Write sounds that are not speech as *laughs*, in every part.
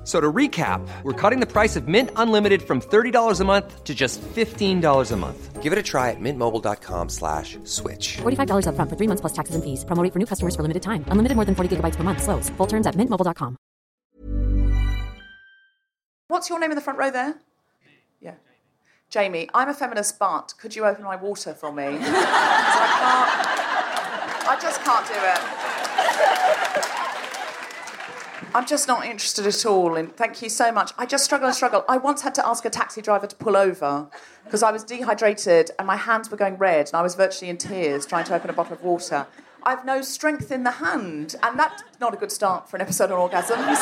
F- So to recap, we're cutting the price of Mint Unlimited from $30 a month to just $15 a month. Give it a try at mintmobile.com slash switch. $45 upfront for three months plus taxes and fees. Promo for new customers for limited time. Unlimited more than 40 gigabytes per month. Slows. Full terms at mintmobile.com. What's your name in the front row there? Yeah. Jamie, I'm a feminist, but could you open my water for me? *laughs* I can't. I just can't do it. I'm just not interested at all in. Thank you so much. I just struggle and struggle. I once had to ask a taxi driver to pull over because I was dehydrated and my hands were going red and I was virtually in tears trying to open a bottle of water. I've no strength in the hand, and that's not a good start for an episode on orgasms.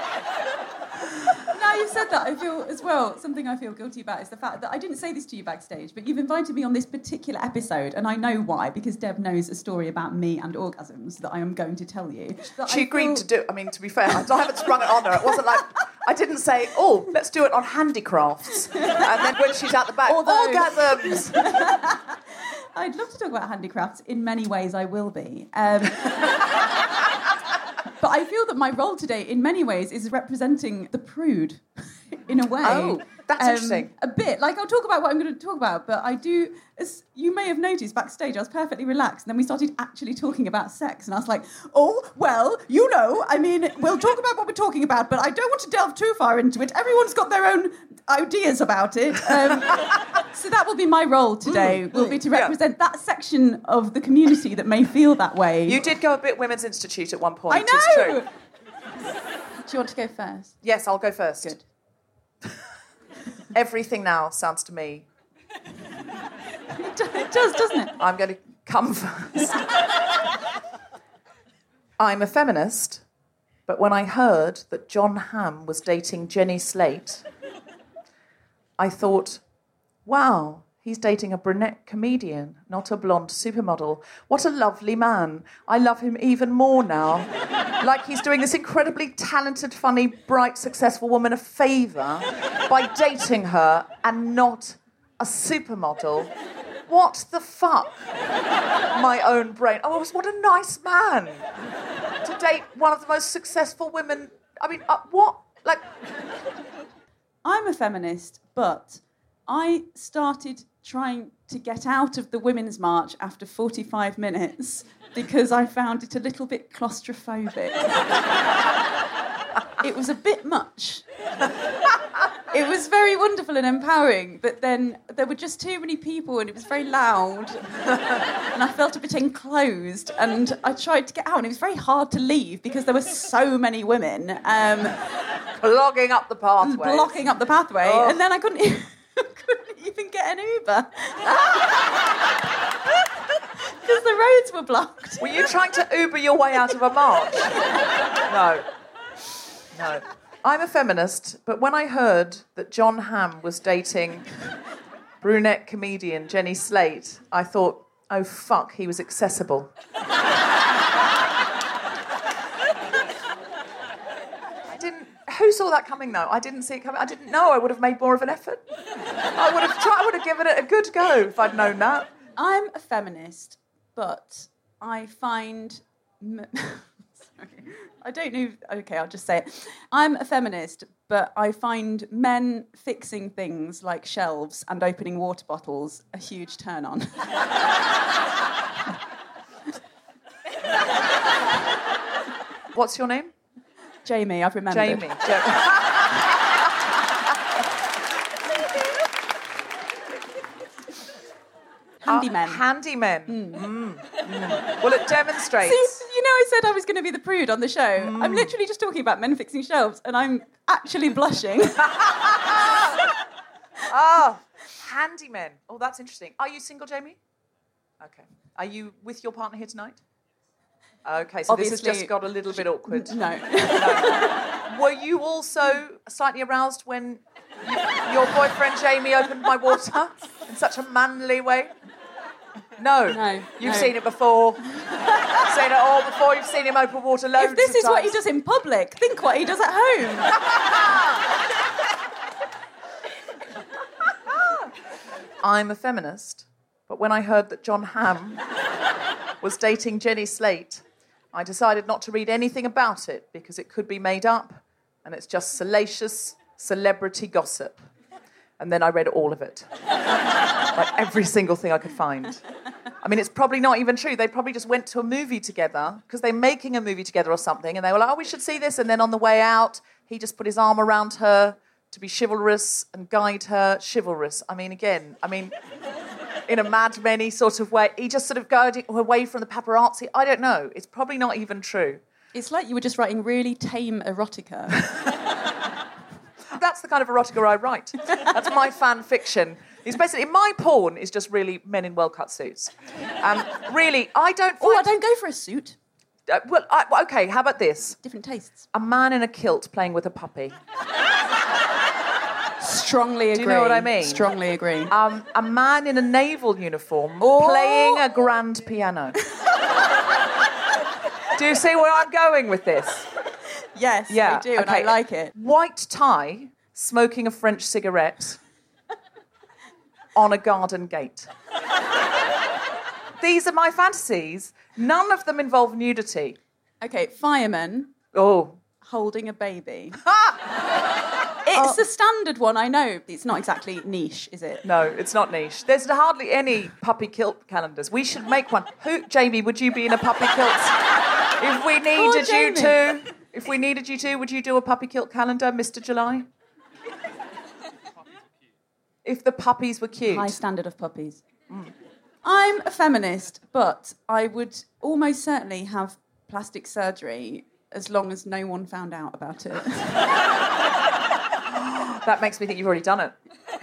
*laughs* now you've said that, I feel as well, something I feel guilty about is the fact that I didn't say this to you backstage, but you've invited me on this particular episode, and I know why, because Deb knows a story about me and orgasms that I am going to tell you. She I agreed feel- to do. I mean, to be fair, I haven't sprung it on her. It wasn't like I didn't say, "Oh, let's do it on handicrafts," and then when she's out the back, Although- orgasms. *laughs* I'd love to talk about handicrafts. In many ways, I will be. Um, *laughs* but I feel that my role today, in many ways, is representing the prude, *laughs* in a way. Oh, that's interesting. A bit. Like, I'll talk about what I'm going to talk about, but I do, as you may have noticed backstage, I was perfectly relaxed. And then we started actually talking about sex. And I was like, oh, well, you know, I mean, we'll talk about what we're talking about, but I don't want to delve too far into it. Everyone's got their own ideas about it. Um, *laughs* so that will be my role today, will be to Mm, yeah. represent that section of the community that may feel that way. You did go a bit Women's Institute at one point. I It's know! true. *laughs* Do you want to go first? Yes, I'll go first. Good. Everything now sounds to me. It *laughs* do- it does, doesn't it? I'm going to come first. *laughs* I'm a feminist, but when I heard that Jon Hamm was dating Jenny Slate, I thought, wow, he's dating a brunette comedian, not a blonde supermodel. What a lovely man. I love him even more now. *laughs* like he's doing this incredibly talented, funny, bright, successful woman a favour by dating her and not a supermodel. What the fuck? My own brain. Oh, what a nice man to date one of the most successful women. I mean, uh, what? Like, I'm a feminist, but I started trying to get out of the Women's March after 45 minutes because I found it a little bit claustrophobic. *laughs* it was a bit much. It was very wonderful and empowering, but then there were just too many people and it was very loud. and I felt a bit enclosed. And I tried to get out, and it was very hard to leave because there were so many women. Um, clogging up the pathway. blocking up the pathway, Oh. and then I couldn't, *laughs* *laughs* couldn't even get an Uber *laughs* because the roads were blocked. Were you trying to Uber your way out of a march? No. No. I'm a feminist, but when I heard that Jon Hamm was dating brunette comedian Jenny Slate, I thought, oh fuck, he was accessible. I didn't. Who saw that coming though? I didn't see it coming. I didn't know. I would have made more of an effort. I would have tried. I would have given it a good go if I'd known that. I'm a feminist, but I find. *laughs* I don't know. Okay, I'll just say it. I'm a feminist, but I find men fixing things like shelves and opening water bottles a huge turn on. *laughs* What's your name? Jamie, I've remembered. Jamie. Handymen. Handymen. Mm, mm. Well, it demonstrates. See, you know, I said I was going to be the prude on the show. I'm literally just talking about men fixing shelves, and I'm actually blushing. *laughs* Ah, handymen. Oh, that's interesting. Are you single, Jamie? Okay. Are you with your partner here tonight? Okay, so this has just got a little bit awkward. *laughs* no. Were you also slightly aroused when your boyfriend Jamie opened my water in such a manly way? No. No, You've no. seen it before. seen it all before. You've seen him open water loads if this is what he does in public, think what he does at home. I'm a feminist, but when I heard that Jon Hamm was dating Jenny Slate, I decided not to read anything about it because it could be made up and it's just salacious celebrity gossip. And then I read all of it. like every single thing I could find. I mean, it's probably not even true. They probably just went to a movie together because they're making a movie together or something, and they were like, "Oh, we should see this." And then on the way out, he just put his arm around her to be chivalrous and guide her. Chivalrous. I mean, again, I mean, in a Mad Men sort of way, he just sort of guided her away from the paparazzi. I don't know. It's probably not even true. It's like you were just writing really tame erotica. *laughs* That's the kind of erotica I write. That's my fan fiction. It's basically my porn is just really men in well cut suits. Um, really, I don't. oh, I don't go for a suit. Uh, well, I, well, okay. How about this? Different tastes. A man in a kilt playing with a puppy. Strongly agree. Do you know what I mean? Strongly agree. Um, a man in a naval uniform Oh. playing a grand piano. Do you see where I'm going with this? yes, Yeah, I do, and I like it. White tie, smoking a French cigarette *laughs* on a garden gate. These are my fantasies. None of them involve nudity. Okay, fireman Oh, holding a baby. *laughs* It's uh, a standard one, I know. It's not exactly niche, is it? no, it's not niche. There's hardly any puppy kilt calendars. We should make one. Who, Jamie, would you be in a puppy kilt? If we needed you to, if we needed you to, would you do a puppy kilt calendar, Mr. July? If the puppies were cute. High standard of puppies. I'm a feminist, but I would almost certainly have plastic surgery as long as no one found out about it. *laughs* That makes me think you've already done it. *laughs*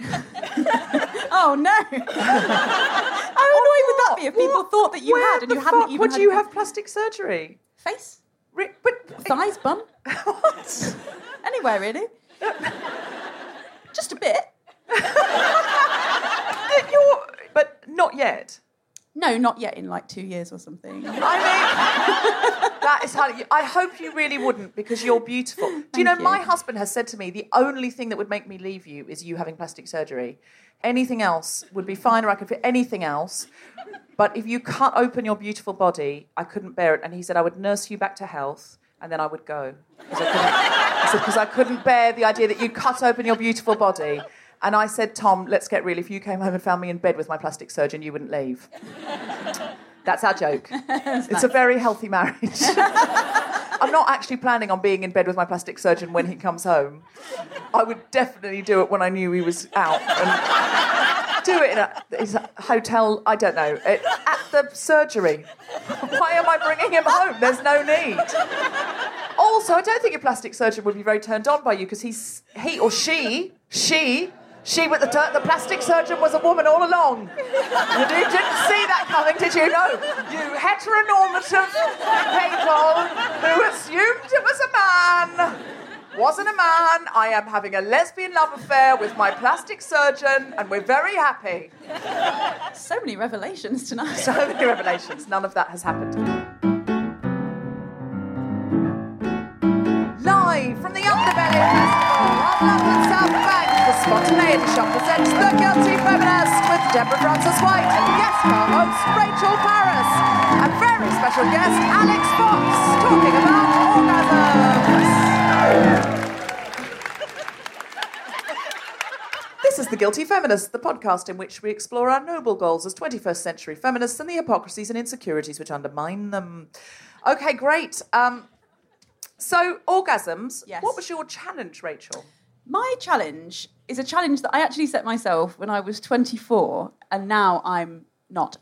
oh no! How oh, annoying would that be if people What? thought that you Where had and you hadn't even would you have plastic surgery? face, Ri- But, thighs, bum, *laughs* what? anywhere really? Just a bit. But not yet. No, not yet. In like two years or something. I mean, that is how. I hope you really wouldn't because you're beautiful. Do you know, you. my husband has said to me the only thing that would make me leave you is you having plastic surgery. Anything else would be fine, or I could fit anything else. But if you cut open your beautiful body, I couldn't bear it. And he said I would nurse you back to health, and then I would go because I couldn't, he said, 'Cause I couldn't bear the idea that you cut open your beautiful body. And I said, Tom, let's get real. If you came home and found me in bed with my plastic surgeon, you wouldn't leave. *laughs* That's our joke. *laughs* it's a very healthy marriage. *laughs* I'm not actually planning on being in bed with my plastic surgeon when he comes home. I would definitely do it when I knew he was out. And do it in a, his hotel, I don't know, at, at the surgery. Why am I bringing him home? There's no need. Also, I don't think your plastic surgeon would be very turned on by you because he's he or she, she, she with the the plastic surgeon was a woman all along. You didn't see that coming, did you? No. You heteronormative people who assumed it was a man. Wasn't a man. I am having a lesbian love affair with my plastic surgeon, and we're very happy. So many revelations tonight. So many revelations. None of that has happened. Live from the Underbelly Festival Spontaneity Shop presents The Guilty Feminist with Deborah Frances-White, guest star host Rachel Parris, and very special guest Alix Fox, talking about orgasms. This is The Guilty Feminist, the podcast in which we explore our noble goals as 21st century feminists and the hypocrisies and insecurities which undermine them. Okay, great. Um, so, orgasms. Yes. What was your challenge, Rachel? My challenge is a challenge that I actually set myself when I was 24, and now I'm not.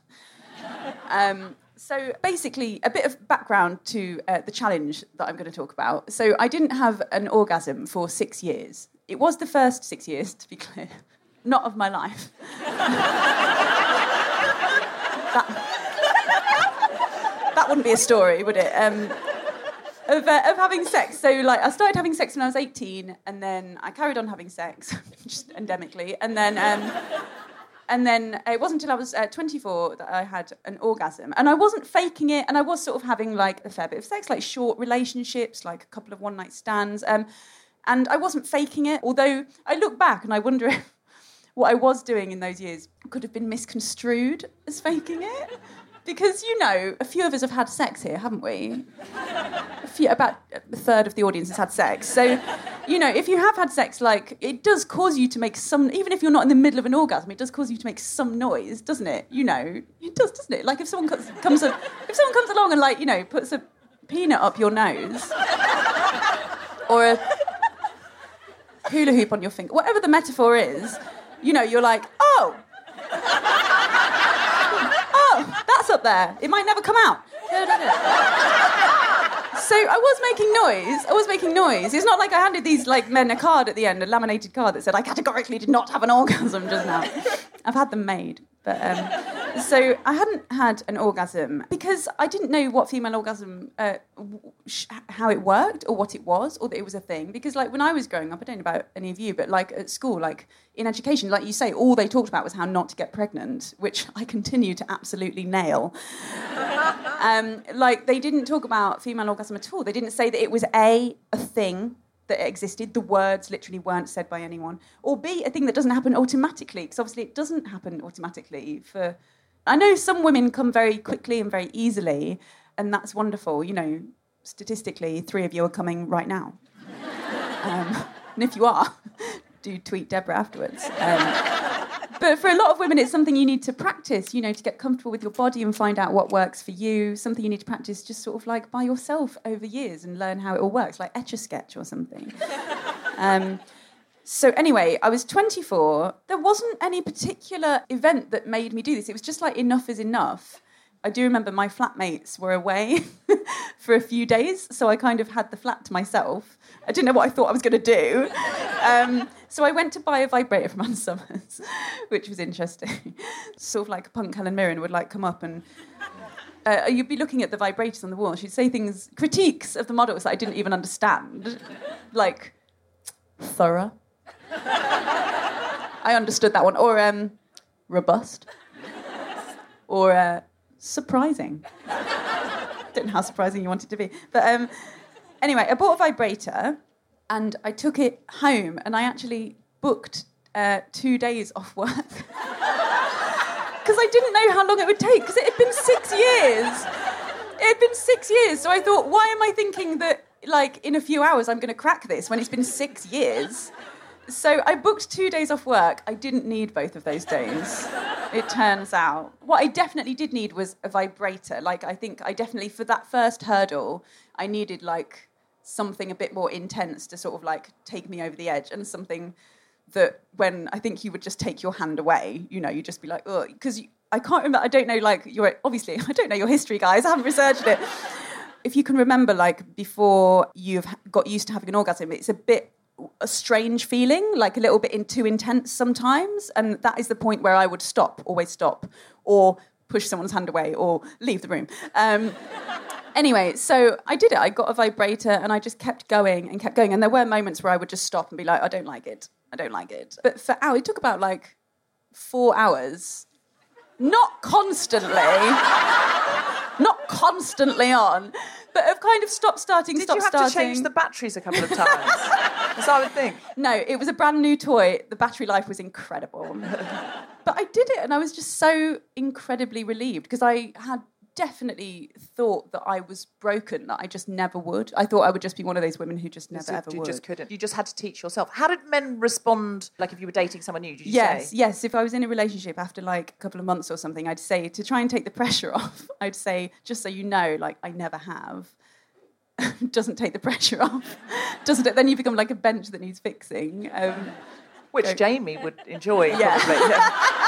*laughs* um, so basically, a bit of background to uh, the challenge that I'm going to talk about. So I didn't have an orgasm for six years. It was the first six years, *laughs* to be clear, not of my life. *laughs* that, that wouldn't be a story, would it? Um, of, uh, of having sex. So, like, I started having sex when I was 18, and then I carried on having sex, *laughs* just endemically. And then, um, and then it wasn't until I was uh, 24 that I had an orgasm. And I wasn't faking it, and I was sort of having, like, a fair bit of sex, like short relationships, like a couple of one night stands. Um, and I wasn't faking it, although I look back and I wonder if *laughs* what I was doing in those years could have been misconstrued as faking it. Because, you know, a few of us have had sex here, haven't we? A few, about a third of the audience has had sex. So, you know, if you have had sex, like, it does cause you to make some, even if you're not in the middle of an orgasm, it does cause you to make some noise, doesn't it? You know, it does, doesn't it? Like, if someone comes, comes a, if someone comes along and, like, you know, puts a peanut up your nose, or a hula hoop on your finger, whatever the metaphor is, you know, you're like, oh, oh, that's up there. It might never come out. *laughs* So I was making noise. I was making noise. It's not like I handed these like men a card at the end, a laminated card that said I categorically did not have an orgasm just now. I've had them made, but um, so I hadn't had an orgasm because I didn't know what female orgasm, uh, sh- how it worked or what it was, or that it was a thing. Because like when I was growing up, I don't know about any of you, but like at school, like in education, like you say, all they talked about was how not to get pregnant, which I continue to absolutely nail. *laughs* Um, like they didn't talk about female orgasm at all. They didn't say that it was a a thing that existed. The words literally weren't said by anyone, or b a thing that doesn't happen automatically. Because obviously it doesn't happen automatically. For I know some women come very quickly and very easily, and that's wonderful. You know, statistically, three of you are coming right now. *laughs* Um, and if you are, *laughs* do tweet Deborah afterwards. Um, but for a lot of women, it's something you need to practice, you know, to get comfortable with your body and find out what works for you. Something you need to practice just sort of like by yourself over years and learn how it all works, like etch a sketch or something. *laughs* um, so anyway, I was 24. There wasn't any particular event that made me do this. It was just like enough is enough. I do remember my flatmates were away *laughs* for a few days, so I kind of had the flat to myself. I didn't know what I thought I was going to do. Um, so I went to buy a vibrator from Ann *laughs* Summers, which was interesting. sort of like punk Helen Mirren would like come up and uh, you'd be looking at the vibrators on the wall. She'd say things, critiques of the models that I didn't even understand, like thorough. *laughs* I understood that one, or um, robust, or uh, surprising. *laughs* Don't know how surprising you want it to be, but um, anyway, I bought a vibrator and I took it home, and I actually booked uh, two days off work *laughs* because I didn't know how long it would take because it had been six years. It had been six years, so I thought, why am I thinking that like in a few hours I'm going to crack this when it's been six years? So I booked two days off work. I didn't need both of those days. *laughs* It turns out. What I definitely did need was a vibrator. Like I think I definitely for that first hurdle, I needed like something a bit more intense to sort of like take me over the edge and something that when I think you would just take your hand away, you know, you'd just be like, oh, because I can't remember. I don't know, like you're obviously *laughs* I don't know your history, guys. I haven't researched it. if you can remember, like before you've got used to having an orgasm, it's a bit a strange feeling, like a little bit in, too intense sometimes, and that is the point where I would stop, always stop, or push someone's hand away, or leave the room. Um, *laughs* anyway, so I did it. I got a vibrator, and I just kept going and kept going. And there were moments where I would just stop and be like, I don't like it. I don't like it. But for hours, it took about like four hours, not constantly, *laughs* not constantly on, but of kind of stop starting, Did stop you have starting. to change the batteries a couple of times? *laughs* As I would think. No, it was a brand new toy. The battery life was incredible. *laughs* but I did it, and I was just so incredibly relieved because I had definitely thought that I was broken, that I just never would. I thought I would just be one of those women who just never So ever you would. just couldn't. You just had to teach yourself. How did men respond? Like if you were dating someone new, did you Yes, say? yes. If I was in a relationship after like a couple of months or something, I'd say to try and take the *laughs* pressure off. I'd say just so you know, like I never have. *laughs* Doesn't take the pressure *laughs* off. Doesn't it? Then you become like a bench that needs fixing. Um, Which Jamie would enjoy. Yeah. Probably.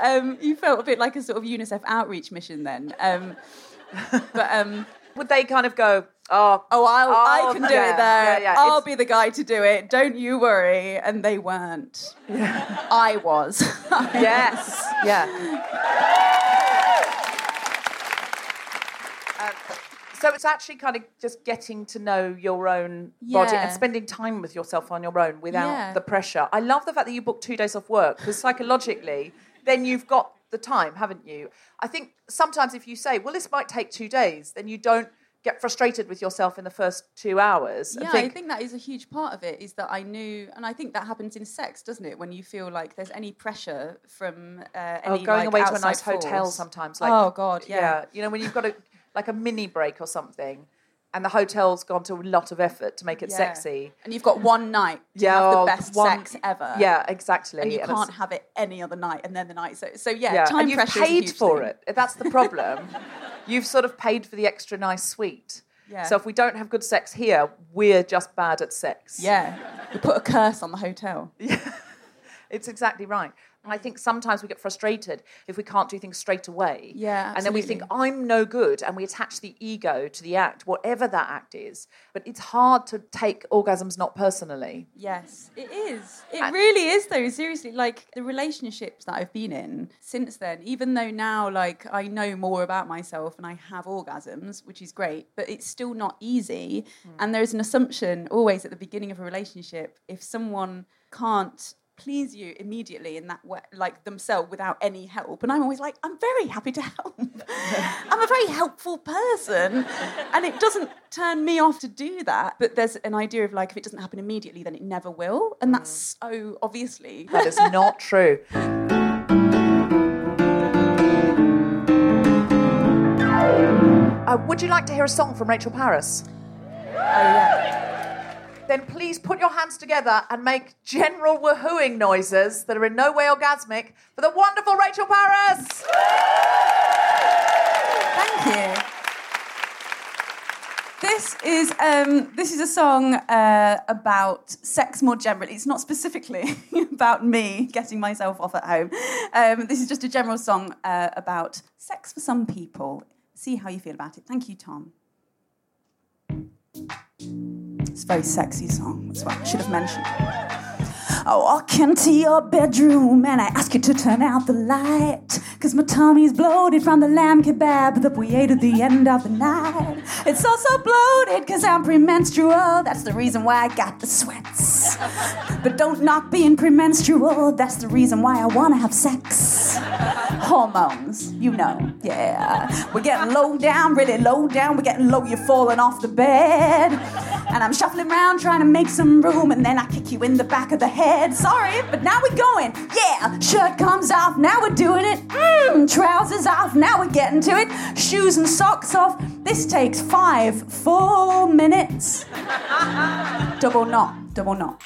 Um, you felt a bit like a sort of UNICEF outreach mission then. Um, *laughs* but um, Would they kind of go, oh, oh, I'll, Oh, I can do yeah, it there. yeah, yeah. I'll It's- be the guy to do it. Don't you worry. And they weren't. I was. *laughs* yes, yeah. *laughs* Um, so it's actually kind of just getting to know your own body and spending time with yourself on your own without the pressure. I love the fact that you booked two days off work because psychologically, then you've got the time, haven't you? I think sometimes if you say, well, this might take two days, then you don't get frustrated with yourself in the first two hours. Yeah, I think that is a huge part of it. Is that I knew, and I think that happens in sex, doesn't it? When you feel like there's any pressure from uh, any Oh, going like, away to a nice hotel sometimes. Like, oh God, yeah. You know, when you've got a like a mini break or something, and the hotel's gone to a lot of effort to make it Yeah. sexy. And you've got one night to Yeah, have the oh, best one- sex ever. Yeah, exactly. And you it's- can't have it any other night and then the night. So, so yeah, Yeah, time and you've pressure is a paid for thing. it. That's the problem. *laughs* you've sort of paid for the extra nice suite. Yeah. So if we don't have good sex here, we're just bad at sex. Yeah, we put a curse on the hotel. Yeah, *laughs* It's exactly right. And I think sometimes we get frustrated if we can't do things straight away. Yeah, And then we think. I'm no good. And we attach the ego to the act, whatever that act is. But it's hard to take orgasms not personally. Yes, it is. It really is, though. Seriously, like the relationships that I've been in since then, even though now, like, I know more about myself and I have orgasms, which is great, but it's still not easy. Hmm. And there's an assumption always at the beginning of a relationship if someone can't please you immediately in that way like themselves without any help. And i'm always like i'm very happy to help. *laughs* I'm a very helpful person. And it doesn't turn me off to do that but there's an idea of like if it doesn't happen immediately then it never will. And that's so obviously That is not true. Uh, would you like to hear a song from Rachel Parris? oh yeah Then please put your hands together and make general woohooing noises that are in no way orgasmic for the wonderful Rachel Parris. thank you this is um, this is a song uh, about sex more generally. It's not specifically *laughs* about me getting myself off at home. Um, this is just a general song uh, about sex for some people. See how you feel about it. Thank you, Tom. It's a very sexy song. That's what I should have mentioned. I walk into your bedroom and I ask you to turn out the light. Cause my tummy's bloated from the lamb kebab that we ate at the end of the night. It's also bloated cause I'm premenstrual. That's the reason why I got the sweats. But don't knock being premenstrual. That's the reason why I wanna have sex. Hormones, you know, yeah. We're getting low down, really low down. We're getting low, you're falling off the bed. And I'm shuffling around trying to make some room, and then I kick you in the back of the head. Sorry, but now we're going. Yeah, shirt comes off, now we're doing it. Mmm, trousers off, now we're getting to it. Shoes and socks off. This takes five full minutes. double knot, double knot.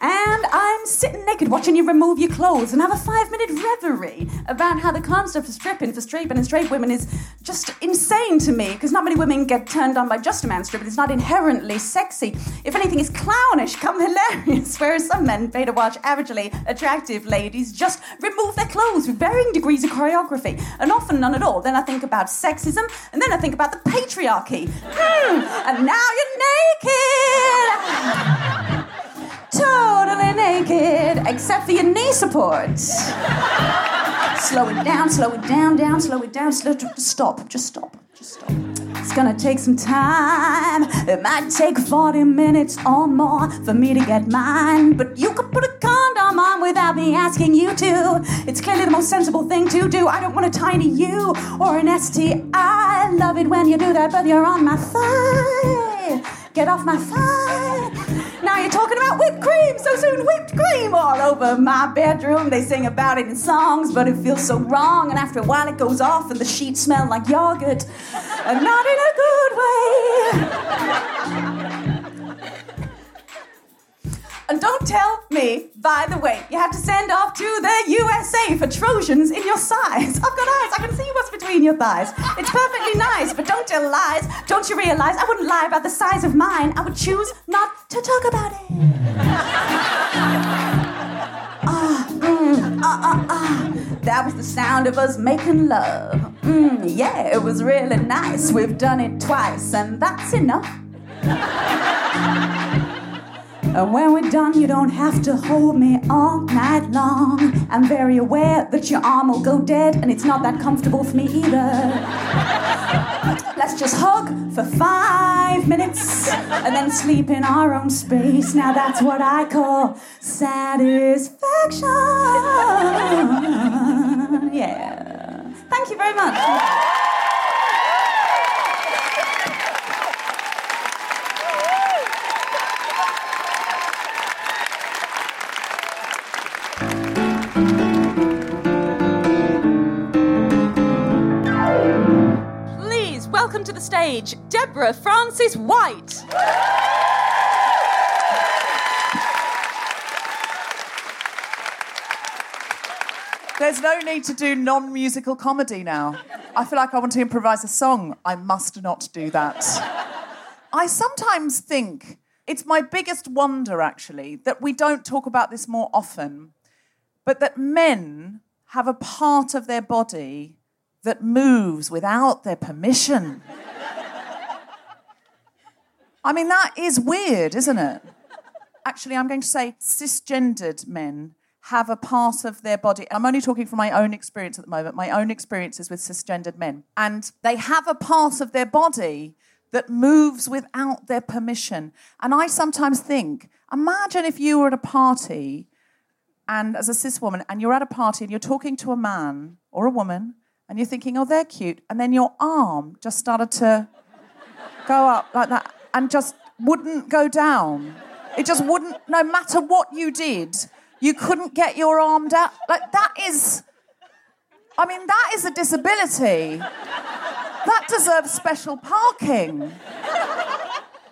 And I'm sitting naked watching you remove your clothes and have a five minute reverie about how the concept of stripping for straight men and straight women is just insane to me because not many women get turned on by just a man stripping. It's not inherently sexy. If anything, it's clownish, come hilarious. *laughs* Whereas some men pay to watch averagely attractive ladies just remove their clothes with varying degrees of choreography and often none at all. Then I think about sexism and then I think about the patriarchy. Hmm, and now you're naked! *laughs* totally naked, except for your knee supports. slow it down, slow it down, down, slow it down, slow stop, just stop, just stop. It's gonna take some time. It might take 40 minutes or more for me to get mine. But you could put a condom on without me asking you to. It's clearly the most sensible thing to do. I don't want a tiny U or an STI. I love it when you do that, but you're on my thigh. Get off my thigh. Now you're talking about whipped cream. So soon, whipped cream all over my bedroom. They sing about it in songs, but it feels so wrong. And after a while, it goes off, and the sheets smell like yogurt. And not in a good way. And don't tell me, by the way, you had to send off to the USA for Trojans in your size. I've got eyes, I can see what's between your thighs. It's perfectly nice, but don't tell lies. Don't you realize I wouldn't lie about the size of mine? I would choose not to talk about it. Ah, mm, ah, ah, ah. That was the sound of us making love. Mm, yeah, it was really nice. We've done it twice, and that's enough. And when we're done, you don't have to hold me all night long. I'm very aware that your arm will go dead, and it's not that comfortable for me either. Let's just hug for five minutes and then sleep in our own space. Now that's what I call satisfaction. Yeah. Thank you very much. Welcome to the stage Deborah Frances-White. There's no need to do non musical comedy now. I feel like I want to improvise a song. I must not do that. I sometimes think it's my biggest wonder, actually, that we don't talk about this more often, but that men have a part of their body that moves without their permission. I mean, that is weird, isn't it? Actually, I'm going to say cisgendered men have a part of their body. I'm only talking from my own experience at the moment, my own experiences with cisgendered men. And they have a part of their body that moves without their permission. And I sometimes think, imagine if you were at a party and as a cis woman, and you're at a party and you're talking to a man or a woman, and you're thinking, oh, they're cute. And then your arm just started to go up like that and just wouldn't go down. It just wouldn't, no matter what you did, you couldn't get your arm down. Like, that is, I mean, that is a disability. That deserves special parking.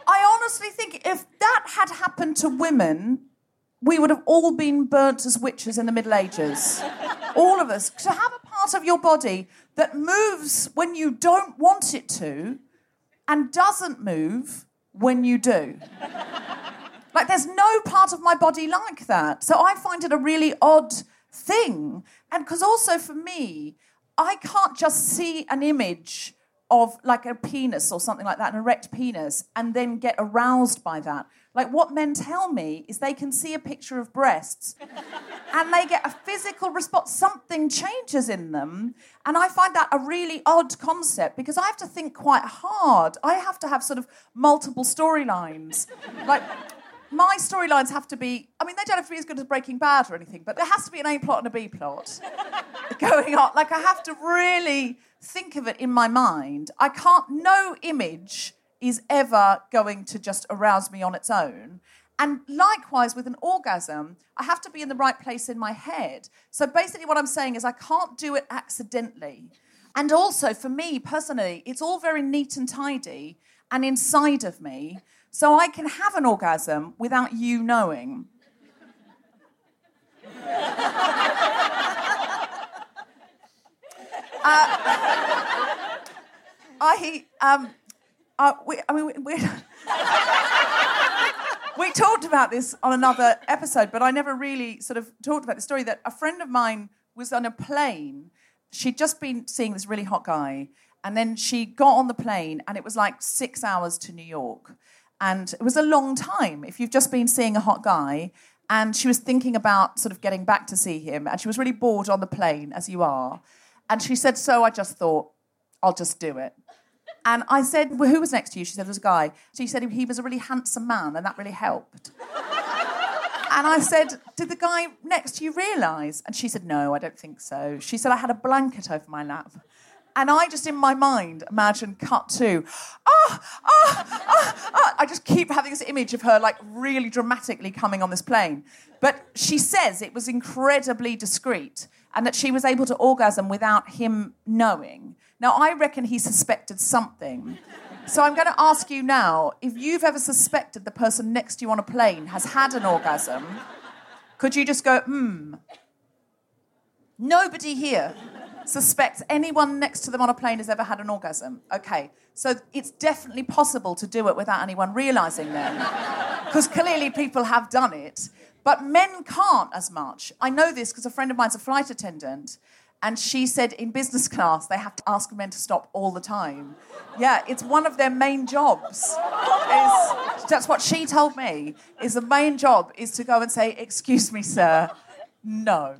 I honestly think if that had happened to women, we would have all been burnt as witches in the Middle Ages. All of us. To have a part of your body that moves when you don't want it to and doesn't move when you do. Like, there's no part of my body like that. So I find it a really odd thing. And because also for me, I can't just see an image of like a penis or something like that, an erect penis, and then get aroused by that. Like, what men tell me is they can see a picture of breasts *laughs* and they get a physical response. Something changes in them. And I find that a really odd concept because I have to think quite hard. I have to have sort of multiple storylines. Like, my storylines have to be, I mean, they don't have to be as good as Breaking Bad or anything, but there has to be an A plot and a B plot *laughs* going on. Like, I have to really think of it in my mind. I can't, no image is ever going to just arouse me on its own. And likewise, with an orgasm, I have to be in the right place in my head. So basically, what I'm saying is, I can't do it accidentally. And also, for me personally, it's all very neat and tidy and inside of me. So I can have an orgasm without you knowing. *laughs* Uh, I, um, uh, we, I mean, we, we, *laughs* we talked about this on another episode, but I never really sort of talked about the story that a friend of mine was on a plane. She'd just been seeing this really hot guy, and then she got on the plane, and it was like six hours to New York. And it was a long time if you've just been seeing a hot guy. And she was thinking about sort of getting back to see him, and she was really bored on the plane, as you are. And she said, So I just thought, I'll just do it. And I said, Well, who was next to you? She said, There was a guy. So she said, He was a really handsome man, and that really helped. *laughs* And I said, Did the guy next to you realise? And she said, No, I don't think so. She said, I had a blanket over my lap. And I just, in my mind, imagined cut to, oh, oh, oh, oh, I just keep having this image of her like really dramatically coming on this plane. But she says it was incredibly discreet and that she was able to orgasm without him knowing. Now, I reckon he suspected something. So I'm going to ask you now if you've ever suspected the person next to you on a plane has had an orgasm, could you just go, hmm? Nobody here suspects anyone next to them on a plane has ever had an orgasm. Okay, so it's definitely possible to do it without anyone realizing then. Because clearly people have done it. But men can't as much. I know this because a friend of mine's a flight attendant, and she said in business class they have to ask men to stop all the time. Yeah, it's one of their main jobs. Is, that's what she told me. Is the main job is to go and say, "Excuse me, sir, no."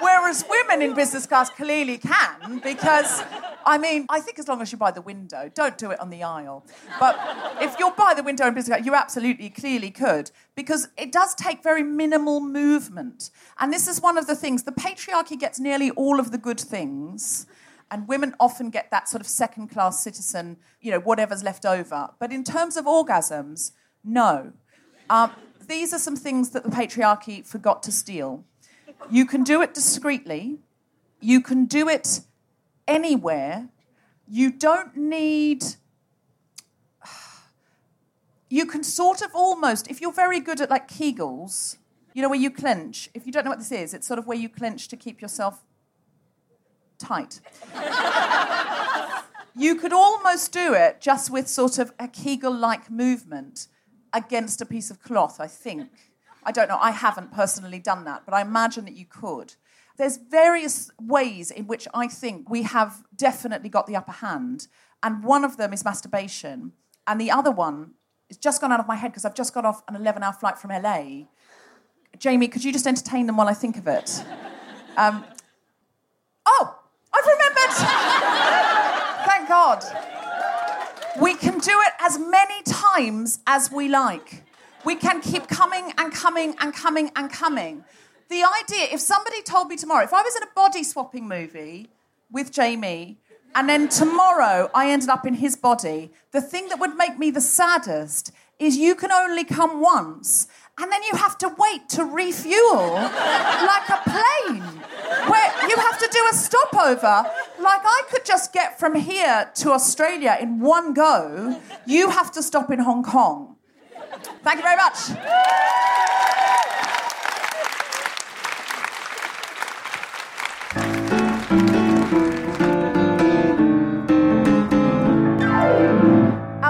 Whereas women in business class clearly can, because I mean, I think as long as you're by the window, don't do it on the aisle. But if you're by the window in business you absolutely clearly could, because it does take very minimal movement. And this is one of the things the patriarchy gets nearly all of the good things. And women often get that sort of second class citizen, you know, whatever's left over. But in terms of orgasms, no. Um, these are some things that the patriarchy forgot to steal. You can do it discreetly. You can do it anywhere. You don't need. You can sort of almost, if you're very good at like Kegels, you know, where you clench. If you don't know what this is, it's sort of where you clench to keep yourself tight. *laughs* you could almost do it just with sort of a Kegel like movement against a piece of cloth, I think. I don't know, I haven't personally done that, but I imagine that you could. There's various ways in which I think we have definitely got the upper hand, and one of them is masturbation, and the other one is just gone out of my head because I've just got off an 11 hour flight from LA. Jamie, could you just entertain them while I think of it? *laughs* Um, oh, I've remembered! *laughs* Thank God. We can do it as many times as we like. We can keep coming and coming and coming and coming. The idea, if somebody told me tomorrow, if I was in a body swapping movie with Jamie, and then tomorrow I ended up in his body, the thing that would make me the saddest is you can only come once, and then you have to wait to refuel *laughs* like a plane, where you have to do a stopover. Like I could just get from here to Australia in one go, you have to stop in Hong Kong. Thank you very much.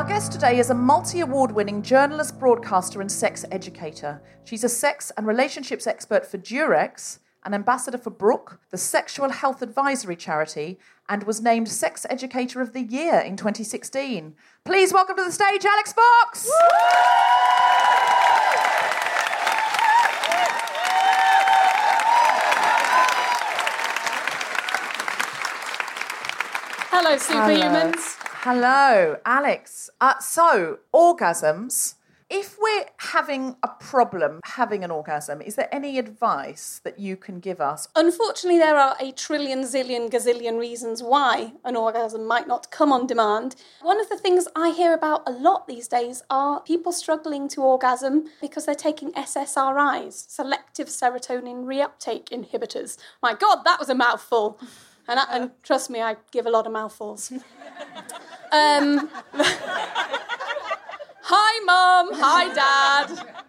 Guest today is a multi award winning journalist, broadcaster, and sex educator. She's a sex and relationships expert for Durex, an ambassador for Brook, the sexual health advisory charity, and was named Sex Educator of the Year in 2016. Please welcome to the stage Alix Fox! Hello, superhumans. Hello, Alix. Uh, so, orgasms. If we're having a problem having an orgasm, is there any advice that you can give us? Unfortunately, there are a trillion, zillion, gazillion reasons why an orgasm might not come on demand. One of the things I hear about a lot these days are people struggling to orgasm because they're taking SSRIs, selective serotonin reuptake inhibitors. My God, that was a mouthful. And, I, and trust me, I give a lot of mouthfuls. um, *laughs* Hi, mum. Hi, dad.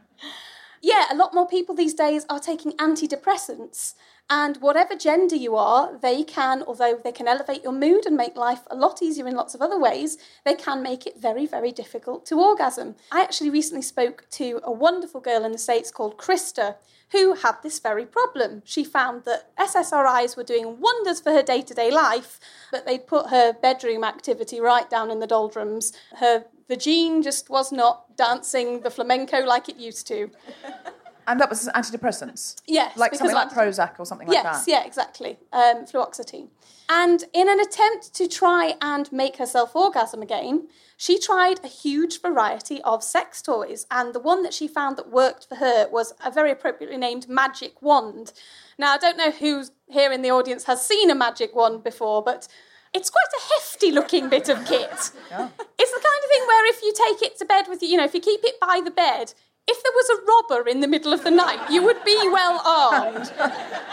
Yeah, a lot more people these days are taking antidepressants. And whatever gender you are, they can, although they can elevate your mood and make life a lot easier in lots of other ways, they can make it very, very difficult to orgasm. I actually recently spoke to a wonderful girl in the States called Krista, who had this very problem. She found that SSRIs were doing wonders for her day to day life, but they'd put her bedroom activity right down in the doldrums. Her vagine just was not dancing the flamenco like it used to. *laughs* And that was antidepressants? Yes. Like something like Prozac or something like that. yes, yeah, exactly. Um, fluoxetine. And in an attempt to try and make herself orgasm again, she tried a huge variety of sex toys. And the one that she found that worked for her was a very appropriately named magic wand. Now, I don't know who here in the audience has seen a magic wand before, but it's quite a hefty looking bit of kit. *laughs* It's the kind of thing where if you take it to bed with you, you know, if you keep it by the bed, if there was a robber in the middle of the night, you would be well armed.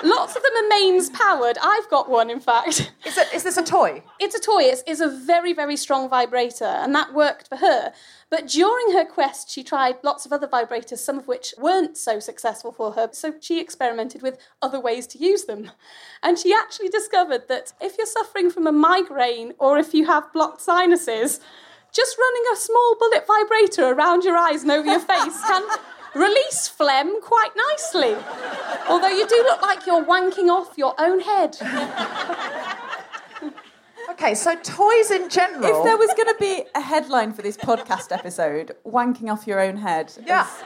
Lots of them are mains powered. I've got one, in fact. Is, it, is this a toy? It's a toy. It's, it's a very, very strong vibrator, and that worked for her. But during her quest, she tried lots of other vibrators, some of which weren't so successful for her. So she experimented with other ways to use them. And she actually discovered that if you're suffering from a migraine or if you have blocked sinuses, just running a small bullet vibrator around your eyes and over your face can release phlegm quite nicely. Although you do look like you're wanking off your own head. Okay, so toys in general. If there was going to be a headline for this podcast episode, wanking off your own head, Yeah. has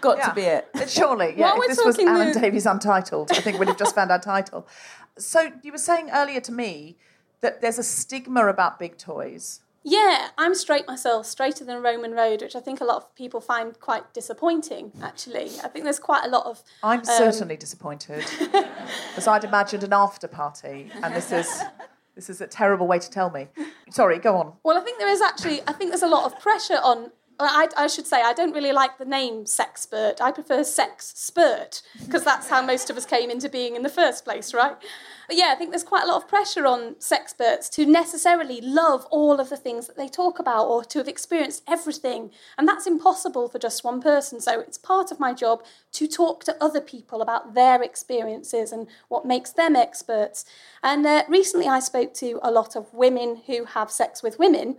got Yeah. to be it. Surely, yeah. While If this was Alan the- Davies Untitled, I think we'd have just found our title. So you were saying earlier to me that there's a stigma about big toys. Yeah, I'm straight myself, straighter than Roman Road, which I think a lot of people find quite disappointing, actually. I think there's quite a lot of. I'm um, certainly disappointed *laughs* because I'd imagined an after party, and this is this is a terrible way to tell me. Sorry, go on. Well, I think there is actually, I think there's a lot of pressure on. I, I should say, I don't really like the name sexpert. I prefer sex spurt because that's how most of us came into being in the first place, right? Yeah, I think there's quite a lot of pressure on sexperts to necessarily love all of the things that they talk about or to have experienced everything. And that's impossible for just one person. So it's part of my job to talk to other people about their experiences and what makes them experts. And uh, recently I spoke to a lot of women who have sex with women.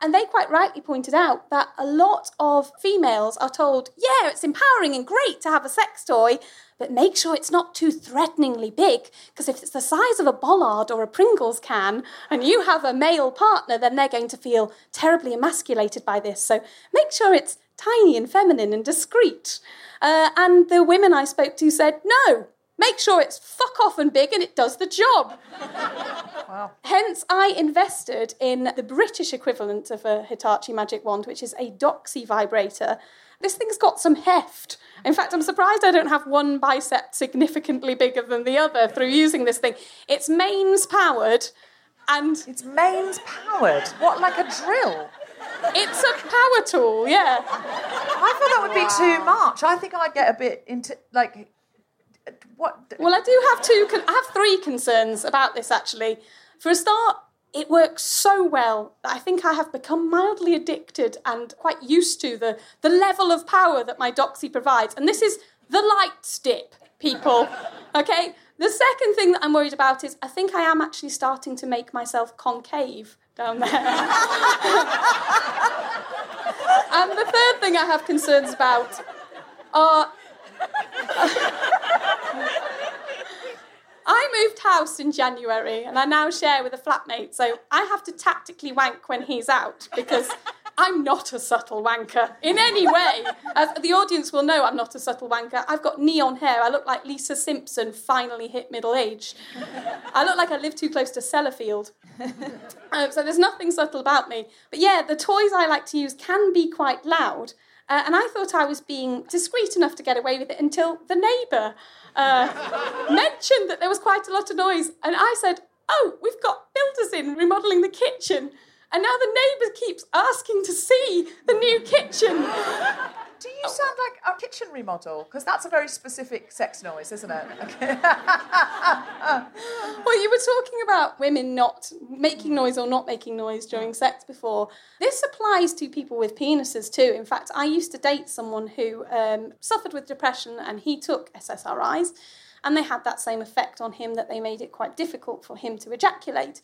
And they quite rightly pointed out that a lot of females are told, yeah, it's empowering and great to have a sex toy, but make sure it's not too threateningly big, because if it's the size of a bollard or a Pringles can, and you have a male partner, then they're going to feel terribly emasculated by this. So make sure it's tiny and feminine and discreet. Uh, and the women I spoke to said, no, make sure it's fuck off and big and it does the job. Hence, I invested in the British equivalent of a Hitachi Magic Wand, which is a Doxy vibrator. This thing's got some heft. In fact, I'm surprised I don't have one bicep significantly bigger than the other through using this thing. It's mains powered and It's mains powered. What, like a drill? it's a power tool, yeah. I thought that would be too much. I think I'd get a bit into like what. Well, I do have two. I have three concerns about this actually. For a start, it works so well that I think I have become mildly addicted and quite used to the the level of power that my Doxy provides. And this is the light stip, people. *laughs* Okay. The second thing that I'm worried about is I think I am actually starting to make myself concave down there. *laughs* and the third thing I have concerns about are *laughs* I moved house in January and I now share with a flatmate, so I have to tactically wank when he's out because *laughs* I'm not a subtle wanker in any way. As the audience will know, I'm not a subtle wanker. I've got neon hair. I look like Lisa Simpson finally hit middle age. I look like I live too close to Sellafield. Um, *laughs* so there's nothing subtle about me. But yeah, the toys I like to use can be quite loud. Uh, and I thought I was being discreet enough to get away with it until the neighbour uh, *laughs* mentioned that there was quite a lot of noise. And I said, Oh, we've got builders in remodelling the kitchen. And now the neighbour keeps asking to see the new kitchen. Do you sound like a kitchen remodel? Because that's a very specific sex noise, isn't it? Okay. *laughs* Well, you were talking about women not making noise or not making noise during sex before. This applies to people with penises too. In fact, I used to date someone who um, suffered with depression and he took SSRIs, and they had that same effect on him that they made it quite difficult for him to ejaculate.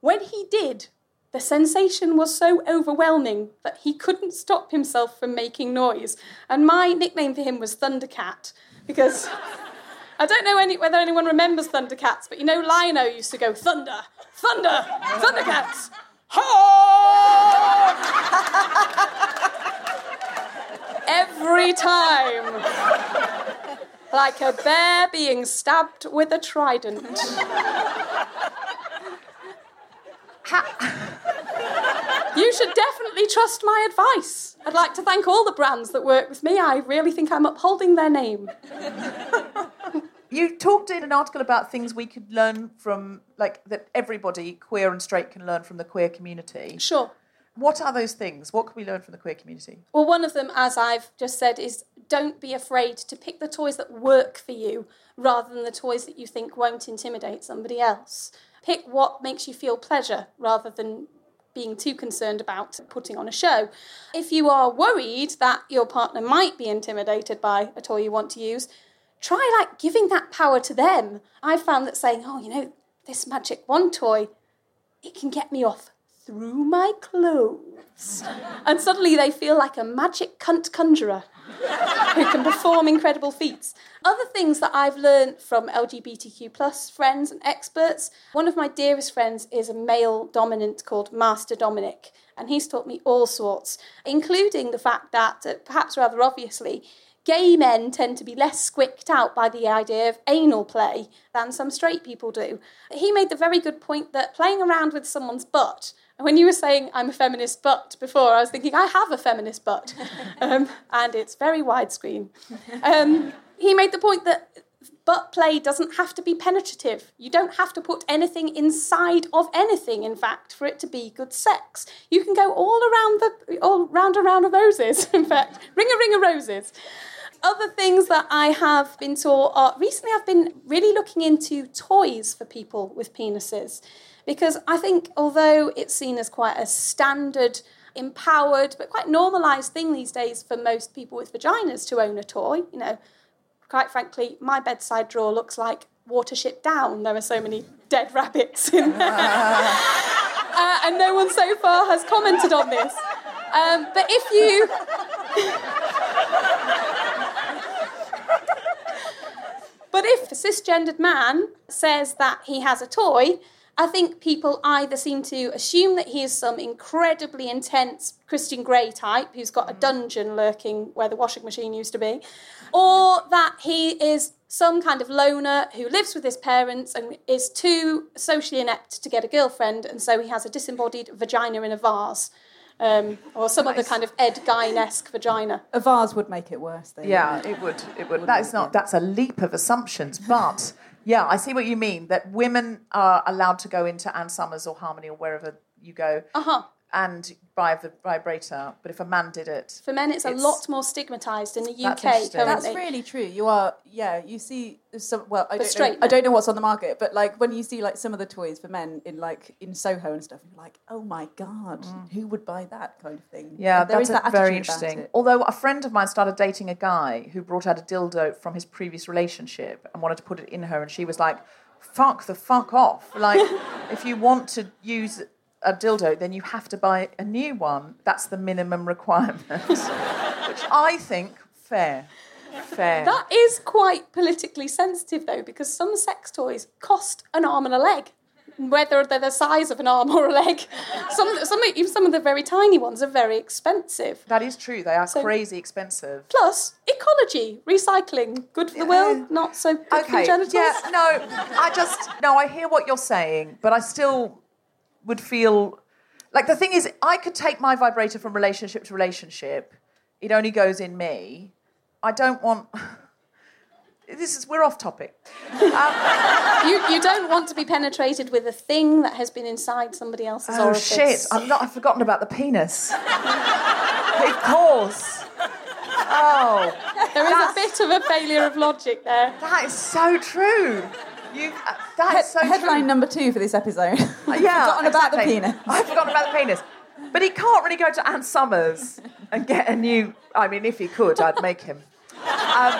When he did, the sensation was so overwhelming that he couldn't stop himself from making noise. And my nickname for him was Thundercat because I don't know any, whether anyone remembers Thundercats, but you know Lion-O used to go Thunder, Thunder, Thundercats. Every time. Like a bear being stabbed with a trident. You should definitely trust my advice. I'd like to thank all the brands that work with me. I really think I'm upholding their name. *laughs* you talked in an article about things we could learn from, like that everybody, queer and straight, can learn from the queer community. Sure. What are those things? What can we learn from the queer community? Well, one of them, as I've just said, is don't be afraid to pick the toys that work for you rather than the toys that you think won't intimidate somebody else. Pick what makes you feel pleasure rather than being too concerned about putting on a show. If you are worried that your partner might be intimidated by a toy you want to use, try like giving that power to them. I've found that saying, oh, you know, this magic wand toy, it can get me off through my clothes. and suddenly they feel like a magic cunt conjurer who can perform incredible feats. Other things that I've learned from LGBTQ plus friends and experts, one of my dearest friends is a male dominant called Master Dominic, and he's taught me all sorts, including the fact that, uh, perhaps rather obviously, gay men tend to be less squicked out by the idea of anal play than some straight people do. He made the very good point that playing around with someone's butt when you were saying I'm a feminist butt before, I was thinking I have a feminist butt, *laughs* um, and it's very widescreen. Um, he made the point that butt play doesn't have to be penetrative. You don't have to put anything inside of anything, in fact, for it to be good sex. You can go all around the all round and round of roses. *laughs* In fact, ring a ring of roses. Other things that I have been taught are recently I've been really looking into toys for people with penises. Because I think, although it's seen as quite a standard, empowered, but quite normalised thing these days for most people with vaginas to own a toy, you know, quite frankly, my bedside drawer looks like Watership Down. There are so many dead rabbits in there. *laughs* uh, and no one so far has commented on this. Um, but if you. *laughs* but if a cisgendered man says that he has a toy, I think people either seem to assume that he is some incredibly intense Christian Grey type who's got a dungeon lurking where the washing machine used to be, or that he is some kind of loner who lives with his parents and is too socially inept to get a girlfriend, and so he has a disembodied vagina in a vase. Um, or some nice. other kind of Ed Gein-esque vagina. A vase would make it worse, though. Yeah, it would. It would. That is not. That's a leap of assumptions, but yeah, I see what you mean. That women are allowed to go into Ann Summers or Harmony or wherever you go. Uh huh and by the vibrator. But if a man did it, for men, it's, it's a lot more stigmatised in the UK that's currently. That's really true. You are, yeah. You see some. Well, I don't straight know. I don't know what's on the market, but like when you see like some of the toys for men in like in Soho and stuff, you're like, oh my god, mm. who would buy that kind of thing? Yeah, there that's that very interesting. Although a friend of mine started dating a guy who brought out a dildo from his previous relationship and wanted to put it in her, and she was like. Fuck the fuck off. Like, *laughs* if you want to use a dildo, then you have to buy a new one. That's the minimum requirement, *laughs* which I think fair. Fair. That is quite politically sensitive, though, because some sex toys cost an arm and a leg, whether they're the size of an arm or a leg. Some, some, even some of the very tiny ones are very expensive. That is true. They are so, crazy expensive. Plus, ecology, recycling, good for the world, not so good okay. for genitals. Yeah, no, I just no. I hear what you're saying, but I still would feel like the thing is, I could take my vibrator from relationship to relationship. It only goes in me. I don't want. *laughs* This is we're off topic. Um, *laughs* you you don't want to be penetrated with a thing that has been inside somebody else's oh, orifice. shit! I'm not. I've forgotten about the penis. of course. Oh, there is a bit of a failure of logic there. That is so true. You, uh, that's so headline true. number two for this episode. Uh, *laughs* yeah, forgotten exactly. about the penis. I've forgotten about the penis. But he can't really go to Ann Summers and get a new. I mean, if he could, I'd make him. Um,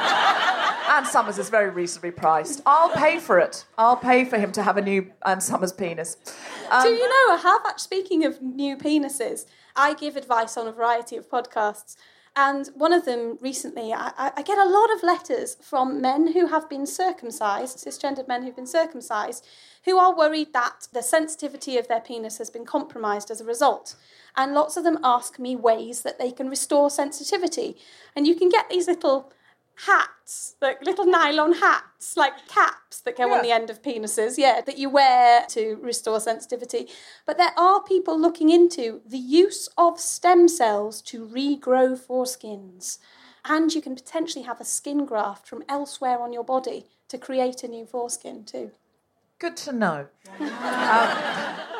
Ann Summers is very reasonably priced. I'll pay for it. I'll pay for him to have a new Ann Summers penis. Um, Do you know, I have actually, speaking of new penises, I give advice on a variety of podcasts. And one of them recently, I, I, get a lot of letters from men who have been circumcised, cisgendered men who've been circumcised, who are worried that the sensitivity of their penis has been compromised as a result. And lots of them ask me ways that they can restore sensitivity. And you can get these little hats, like little nylon hats, like caps that go yeah. on the end of penises, yeah, that you wear to restore sensitivity. But there are people looking into the use of stem cells to regrow foreskins. And you can potentially have a skin graft from elsewhere on your body to create a new foreskin too. Good to know. *laughs* um,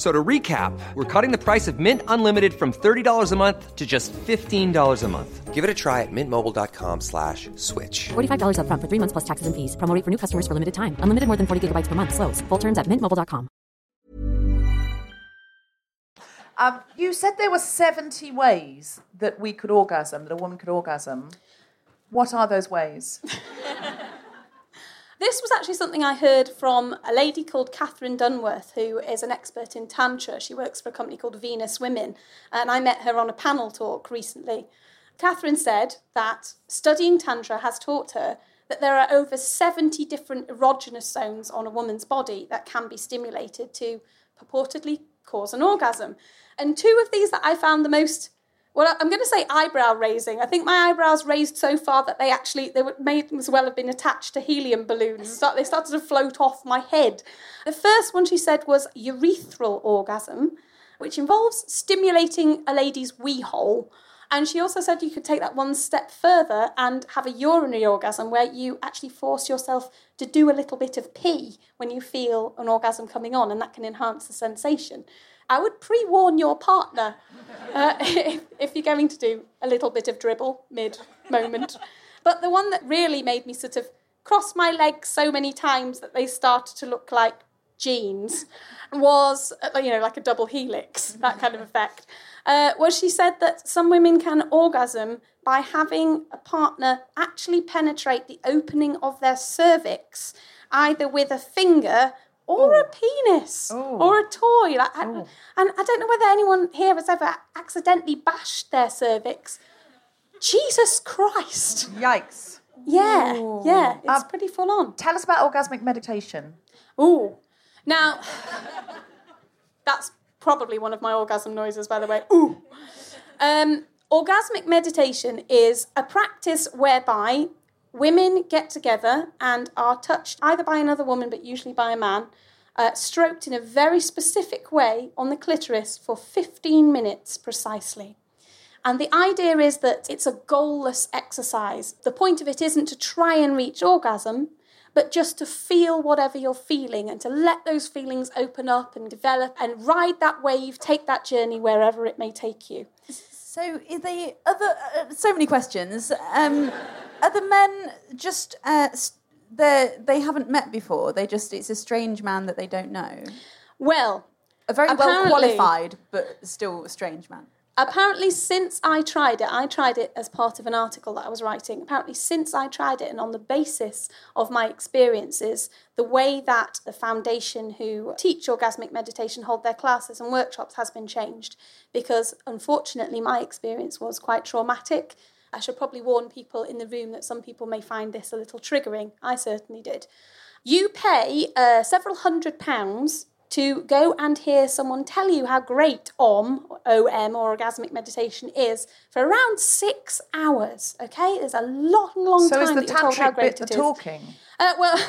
F- So to recap, we're cutting the price of Mint Unlimited from $30 a month to just $15 a month. Give it a try at mintmobile.com slash switch. $45 upfront for three months plus taxes and fees. Promo for new customers for limited time. Unlimited more than 40 gigabytes per month. Slows. Full terms at mintmobile.com. Um, you said there were 70 ways that we could orgasm, that a woman could orgasm. What are those ways? *laughs* This was actually something I heard from a lady called Catherine Dunworth, who is an expert in Tantra. She works for a company called Venus Women, and I met her on a panel talk recently. Catherine said that studying Tantra has taught her that there are over 70 different erogenous zones on a woman's body that can be stimulated to purportedly cause an orgasm. And two of these that I found the most well, I'm going to say eyebrow raising. I think my eyebrows raised so far that they actually they were may as well have been attached to helium balloons. Start- They started to float off my head. The first one she said was urethral orgasm, which involves stimulating a lady's wee hole. And she also said you could take that one step further and have a urinary orgasm where you actually force yourself to do a little bit of pee when you feel an orgasm coming on, and that can enhance the sensation. I would pre warn your partner uh, *laughs* if, if you're going to do a little bit of dribble mid moment. But the one that really made me sort of cross my legs so many times that they started to look like jeans was, uh, you know, like a double helix, that kind of effect. Uh, was she said that some women can orgasm by having a partner actually penetrate the opening of their cervix, either with a finger or a penis or a toy. Like, I- and I don't know whether anyone here has ever accidentally bashed their cervix. Jesus Christ. Yikes. Yeah, yeah, it's Um, pretty full on. Tell us about orgasmic meditation. Ooh. Now, *laughs* that's probably one of my orgasm noises, by the way. Ooh. Um, orgasmic meditation is a practice whereby women get together and are touched either by another woman, but usually by a man, uh, stroked in a very specific way on the clitoris for 15 minutes precisely. And the idea is that it's a goalless exercise. The point of it isn't to try and reach orgasm, but just to feel whatever you're feeling and to let those feelings open up and develop and ride that wave, take that journey wherever it may take you. So, are they other? Uh, so many questions. Um, *laughs* are the men just uh, they they haven't met before? They just it's a strange man that they don't know. Well, A very well qualified but still a strange man. Apparently, since I tried it, I tried it as part of an article that I was writing. Apparently, since I tried it, and on the basis of my experiences, the way that the foundation who teach orgasmic meditation hold their classes and workshops has been changed. Because unfortunately, my experience was quite traumatic. I should probably warn people in the room that some people may find this a little triggering. I certainly did. You pay uh, several hundred pounds to go and hear someone tell you how great OM, OM or orgasmic meditation is for around six hours. Okay, there's a long, long So time is the that you're told tantric great bit the talking? Uh, well,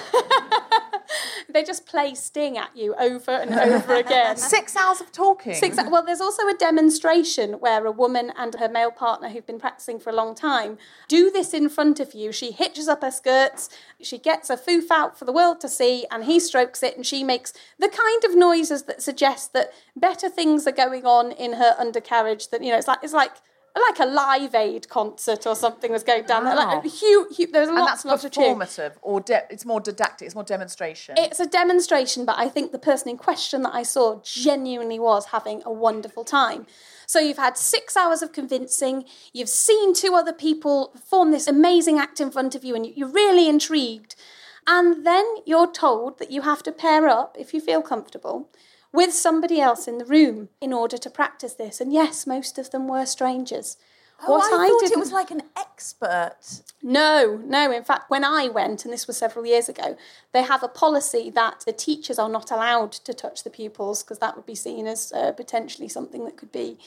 *laughs* they just play Sting at you over and over again. *laughs* Six hours of talking. Six, well, there's also a demonstration where a woman and her male partner who've been practicing for a long time do this in front of you. She hitches up her skirts, she gets a foof out for the world to see, and he strokes it, and she makes the kind of noises that suggest that better things are going on in her undercarriage. That you know, it's like it's like. Like a live aid concert or something was going down there. Like Wow. huge, huge, there was and that's of performative, or de- it's more didactic, it's more demonstration. It's a demonstration, but I think the person in question that I saw genuinely was having a wonderful time. So you've had six hours of convincing, you've seen two other people perform this amazing act in front of you, and you're really intrigued. And then you're told that you have to pair up, if you feel comfortable, with somebody else in the room in order to practice this. And yes, most of them were strangers. Oh, what I, thought it didn't- was like an expert. No, no. In fact, when I went, and this was several years ago, they have a policy that the teachers are not allowed to touch the pupils because that would be seen as uh, potentially something that could be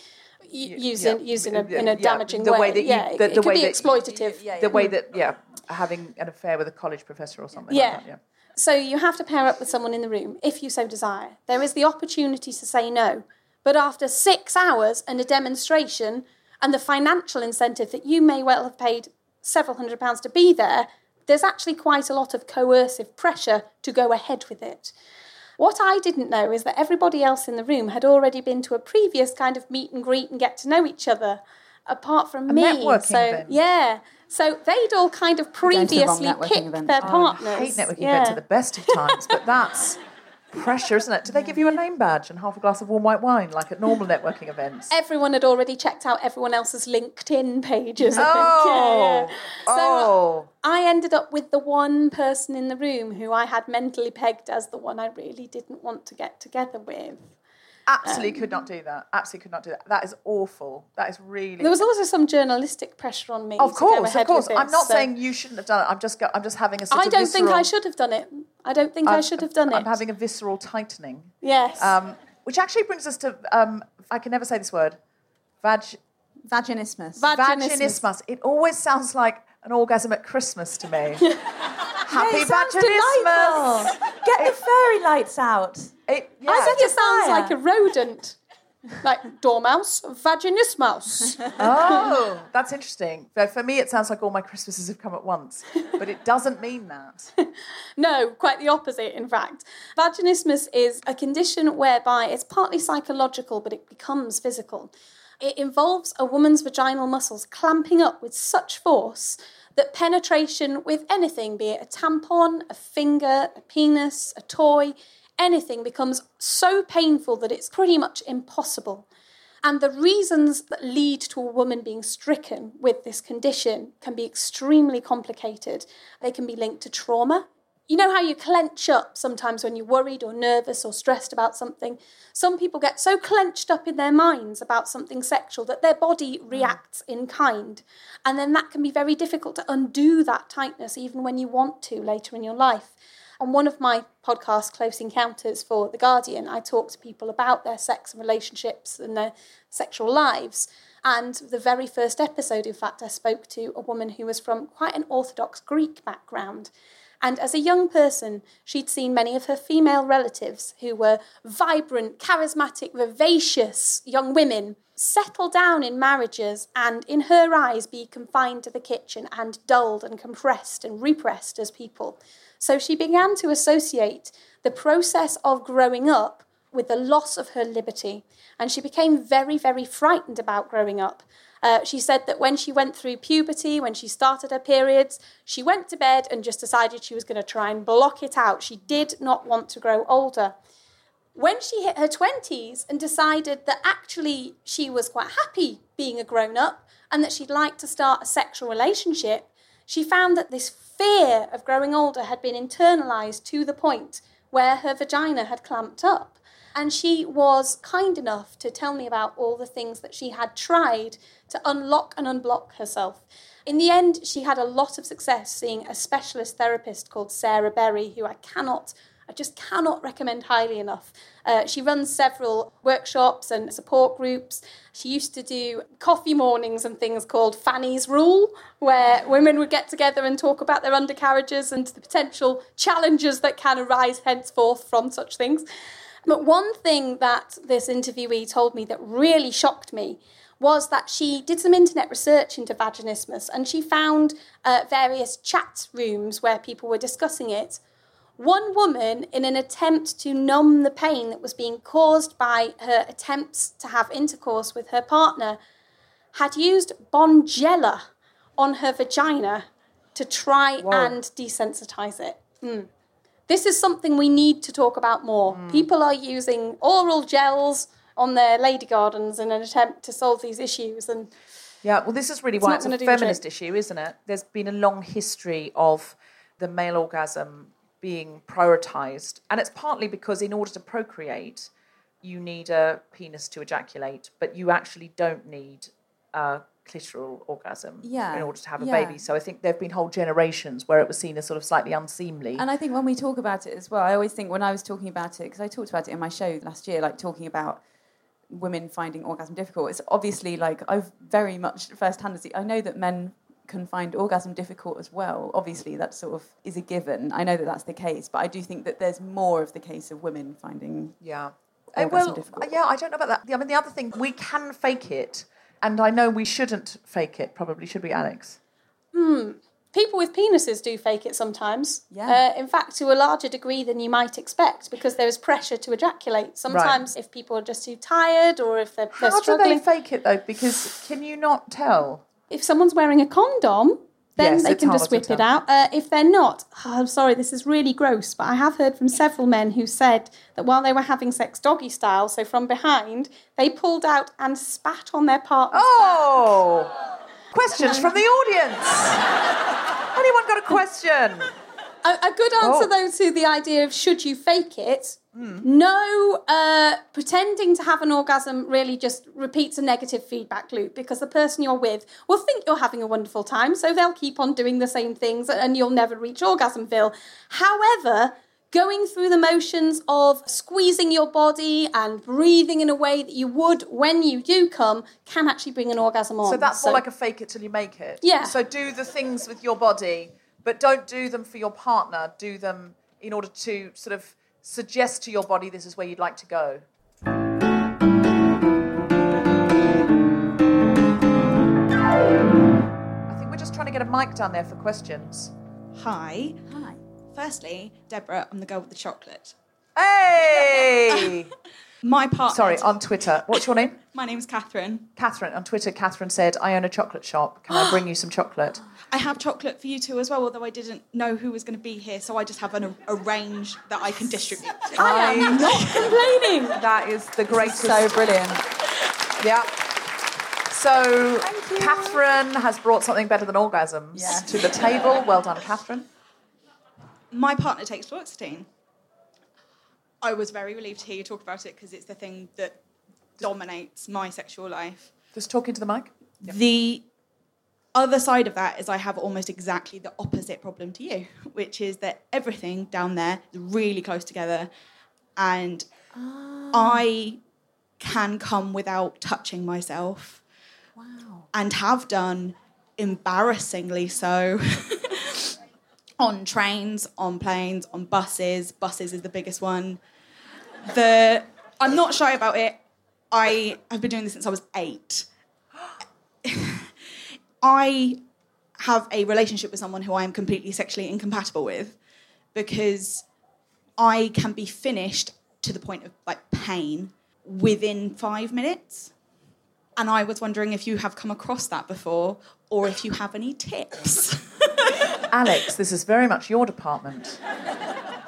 u- used in, used a, in a Yeah, damaging the way. way that you, yeah, the, it, the could way be that exploitative. the way that yeah, having an affair with a college professor or something. Yeah. like that, yeah. So you have to pair up with someone in the room if you so desire. There is the opportunity to say no, but after six hours and a demonstration and the financial incentive that you may well have paid several hundred pounds to be there, there's actually quite a lot of coercive pressure to go ahead with it. What I didn't know is that everybody else in the room had already been to a previous kind of meet and greet and get to know each other, apart from A me. networking so event. yeah, so they'd all kind of going to the wrong previously networking picked event. their Oh, partners. I hate networking yeah. events at the best of times, but that's pressure, isn't it? Do they give you a name badge and half a glass of warm white wine like at normal networking events? everyone had already checked out everyone else's LinkedIn pages. I. Oh, yeah. So oh. I ended up with the one person in the room who I had mentally pegged as the one I really didn't want to get together with. Absolutely Um, could not do that. Absolutely could not do that. That is awful. That is really. There was also some journalistic pressure on me. of to go course, ahead of course. with I'm not so- saying you shouldn't have done it. I'm just, go, I'm just having a sort I don't think I should have done it. I don't think I I'm- should have done it. I'm having a visceral tightening. yes. Um, which actually brings us to, um, I can never say this word, vag, Vaginismus. Vaginismus. vaginismus. It always sounds like an orgasm at Christmas to me. *laughs* Happy it sounds delightful. Get the fairy lights out. It, yeah. I think it sounds like a rodent. Like dormouse, vaginismus. *laughs* Oh, that's interesting. For, for me, it sounds like all my Christmases have come at once, but it doesn't mean that. *laughs* No, quite the opposite, in fact. Vaginismus is a condition whereby it's partly psychological, but it becomes physical. It involves a woman's vaginal muscles clamping up with such force that penetration with anything, be it a tampon, a finger, a penis, a toy, anything, becomes so painful that it's pretty much impossible. And the reasons that lead to a woman being stricken with this condition can be extremely complicated. They can be linked to trauma. You know how you clench up sometimes when you're worried or nervous or stressed about something? Some people get so clenched up in their minds about something sexual that their body mm. reacts in kind. And then that can be very difficult to undo that tightness even when you want to later in your life. On one of my podcasts, Close Encounters for The Guardian, I talk to people about their sex and relationships and their sexual lives. And the very first episode, in fact, I spoke to a woman who was from quite an Orthodox Greek background. And as a young person, she'd seen many of her female relatives who were vibrant, charismatic, vivacious young women settle down in marriages and, in her eyes, be confined to the kitchen and dulled and compressed and repressed as people. So she began to associate the process of growing up with the loss of her liberty. And she became very, very frightened about growing up. Uh, she said that when she went through puberty, when she started her periods, she went to bed and just decided she was going to try and block it out. She did not want to grow older. When she hit her 20s and decided that actually she was quite happy being a grown up and that she'd like to start a sexual relationship, she found that this fear of growing older had been internalized to the point where her vagina had clamped up. And she was kind enough to tell me about all the things that she had tried to unlock and unblock herself. In the end, she had a lot of success seeing a specialist therapist called Sarah Berry, who I cannot I just cannot recommend highly enough. Uh, she runs several workshops and support groups. She used to do coffee mornings and things called Fanny's Rule, where women would get together and talk about their undercarriages and the potential challenges that can arise henceforth from such things. But one thing that this interviewee told me that really shocked me was that she did some internet research into vaginismus and she found uh, various chat rooms where people were discussing it. One woman, in an attempt to numb the pain that was being caused by her attempts to have intercourse with her partner, had used Bonjela on her vagina to try and desensitize it. Mm. This is something we need to talk about more. Hmm. People are using oral gels on their lady gardens in an attempt to solve these issues, and Yeah, well, this is really It's why it's a gonna do the feminist issue, isn't it? There's been a long history of the male orgasm being prioritized, and it's partly because in order to procreate, you need a penis to ejaculate, but you actually don't need a clitoral orgasm Yeah, in order to have a yeah. baby. So I think there have been whole generations where it was seen as sort of slightly unseemly. And I think when we talk about it as well, I always think when I was talking about it, because I talked about it in my show last year, like talking about women finding orgasm difficult. It's obviously like I've very much first hand. I know that men can find orgasm difficult as well. Obviously, that sort of is a given. I know that that's the case, but I do think that there's more of the case of women finding Yeah. Orgasm well, difficult. yeah, I don't know about that. I mean, the other thing, we can fake it, and I know we shouldn't fake it. Probably should we, Alix? People with penises do fake it sometimes. Yeah. Uh, in fact, to a larger degree than you might expect, because there is pressure to ejaculate. Sometimes, if people are just too tired or if they're, they're How do struggling, they fake it though? Because can you not tell? if someone's wearing a condom, then Yes, they can just whip it out. Uh, if they're not, oh, *sighs* I'm sorry, this is really gross, but I have heard from several men who said that while they were having sex doggy style, so from behind, they pulled out and spat on their partner. Oh, *sighs* questions from the audience. Anyone got a question? A, a good answer, Oh. though, to the idea of should you fake it. Hmm. No, uh, pretending to have an orgasm really just repeats a negative feedback loop because the person you're with will think you're having a wonderful time, so they'll keep on doing the same things and you'll never reach orgasmville. However, going through the motions of squeezing your body and breathing in a way that you would when you do come can actually bring an orgasm on. So that's more like a fake it till you make it. Yeah. So do the things with your body, but don't do them for your partner. Do them in order to sort of suggest to your body this is where you'd like to go. I think we're just trying to get a mic down there for questions. Hi. Hi. Firstly, Deborah, I'm the girl with the chocolate. Hey! *laughs* My partner. Sorry, on Twitter. What's your name? *laughs* My name's Catherine. Catherine. On Twitter, Catherine said, I own a chocolate shop. Can I bring you some chocolate? *gasps* *gasps* Ah. I have chocolate for you too as well, although I didn't know who was going to be here, so I just have an, a range that I can distribute. I am not *laughs* complaining. That is the greatest. so brilliant. Yeah. So, Catherine has brought something better than orgasms Yeah. to the table. Well done, Catherine. My partner takes fluoxetine. I was very relieved to hear you talk about it because it's the thing that dominates my sexual life. Just talking to the mic. The other side of that is I have almost exactly the opposite problem to you, *laughs* which is that everything down there is really close together and ah. I can come without touching myself. Wow. And have done embarrassingly so. *laughs* on trains, on planes, on buses. Buses is the biggest one. The I'm not shy about it. I have been doing this since I was eight. I have a relationship with someone who I am completely sexually incompatible with because I can be finished to the point of like pain within five minutes. And I was wondering if you have come across that before or if you have any tips. *laughs* Alix, this is very much your department.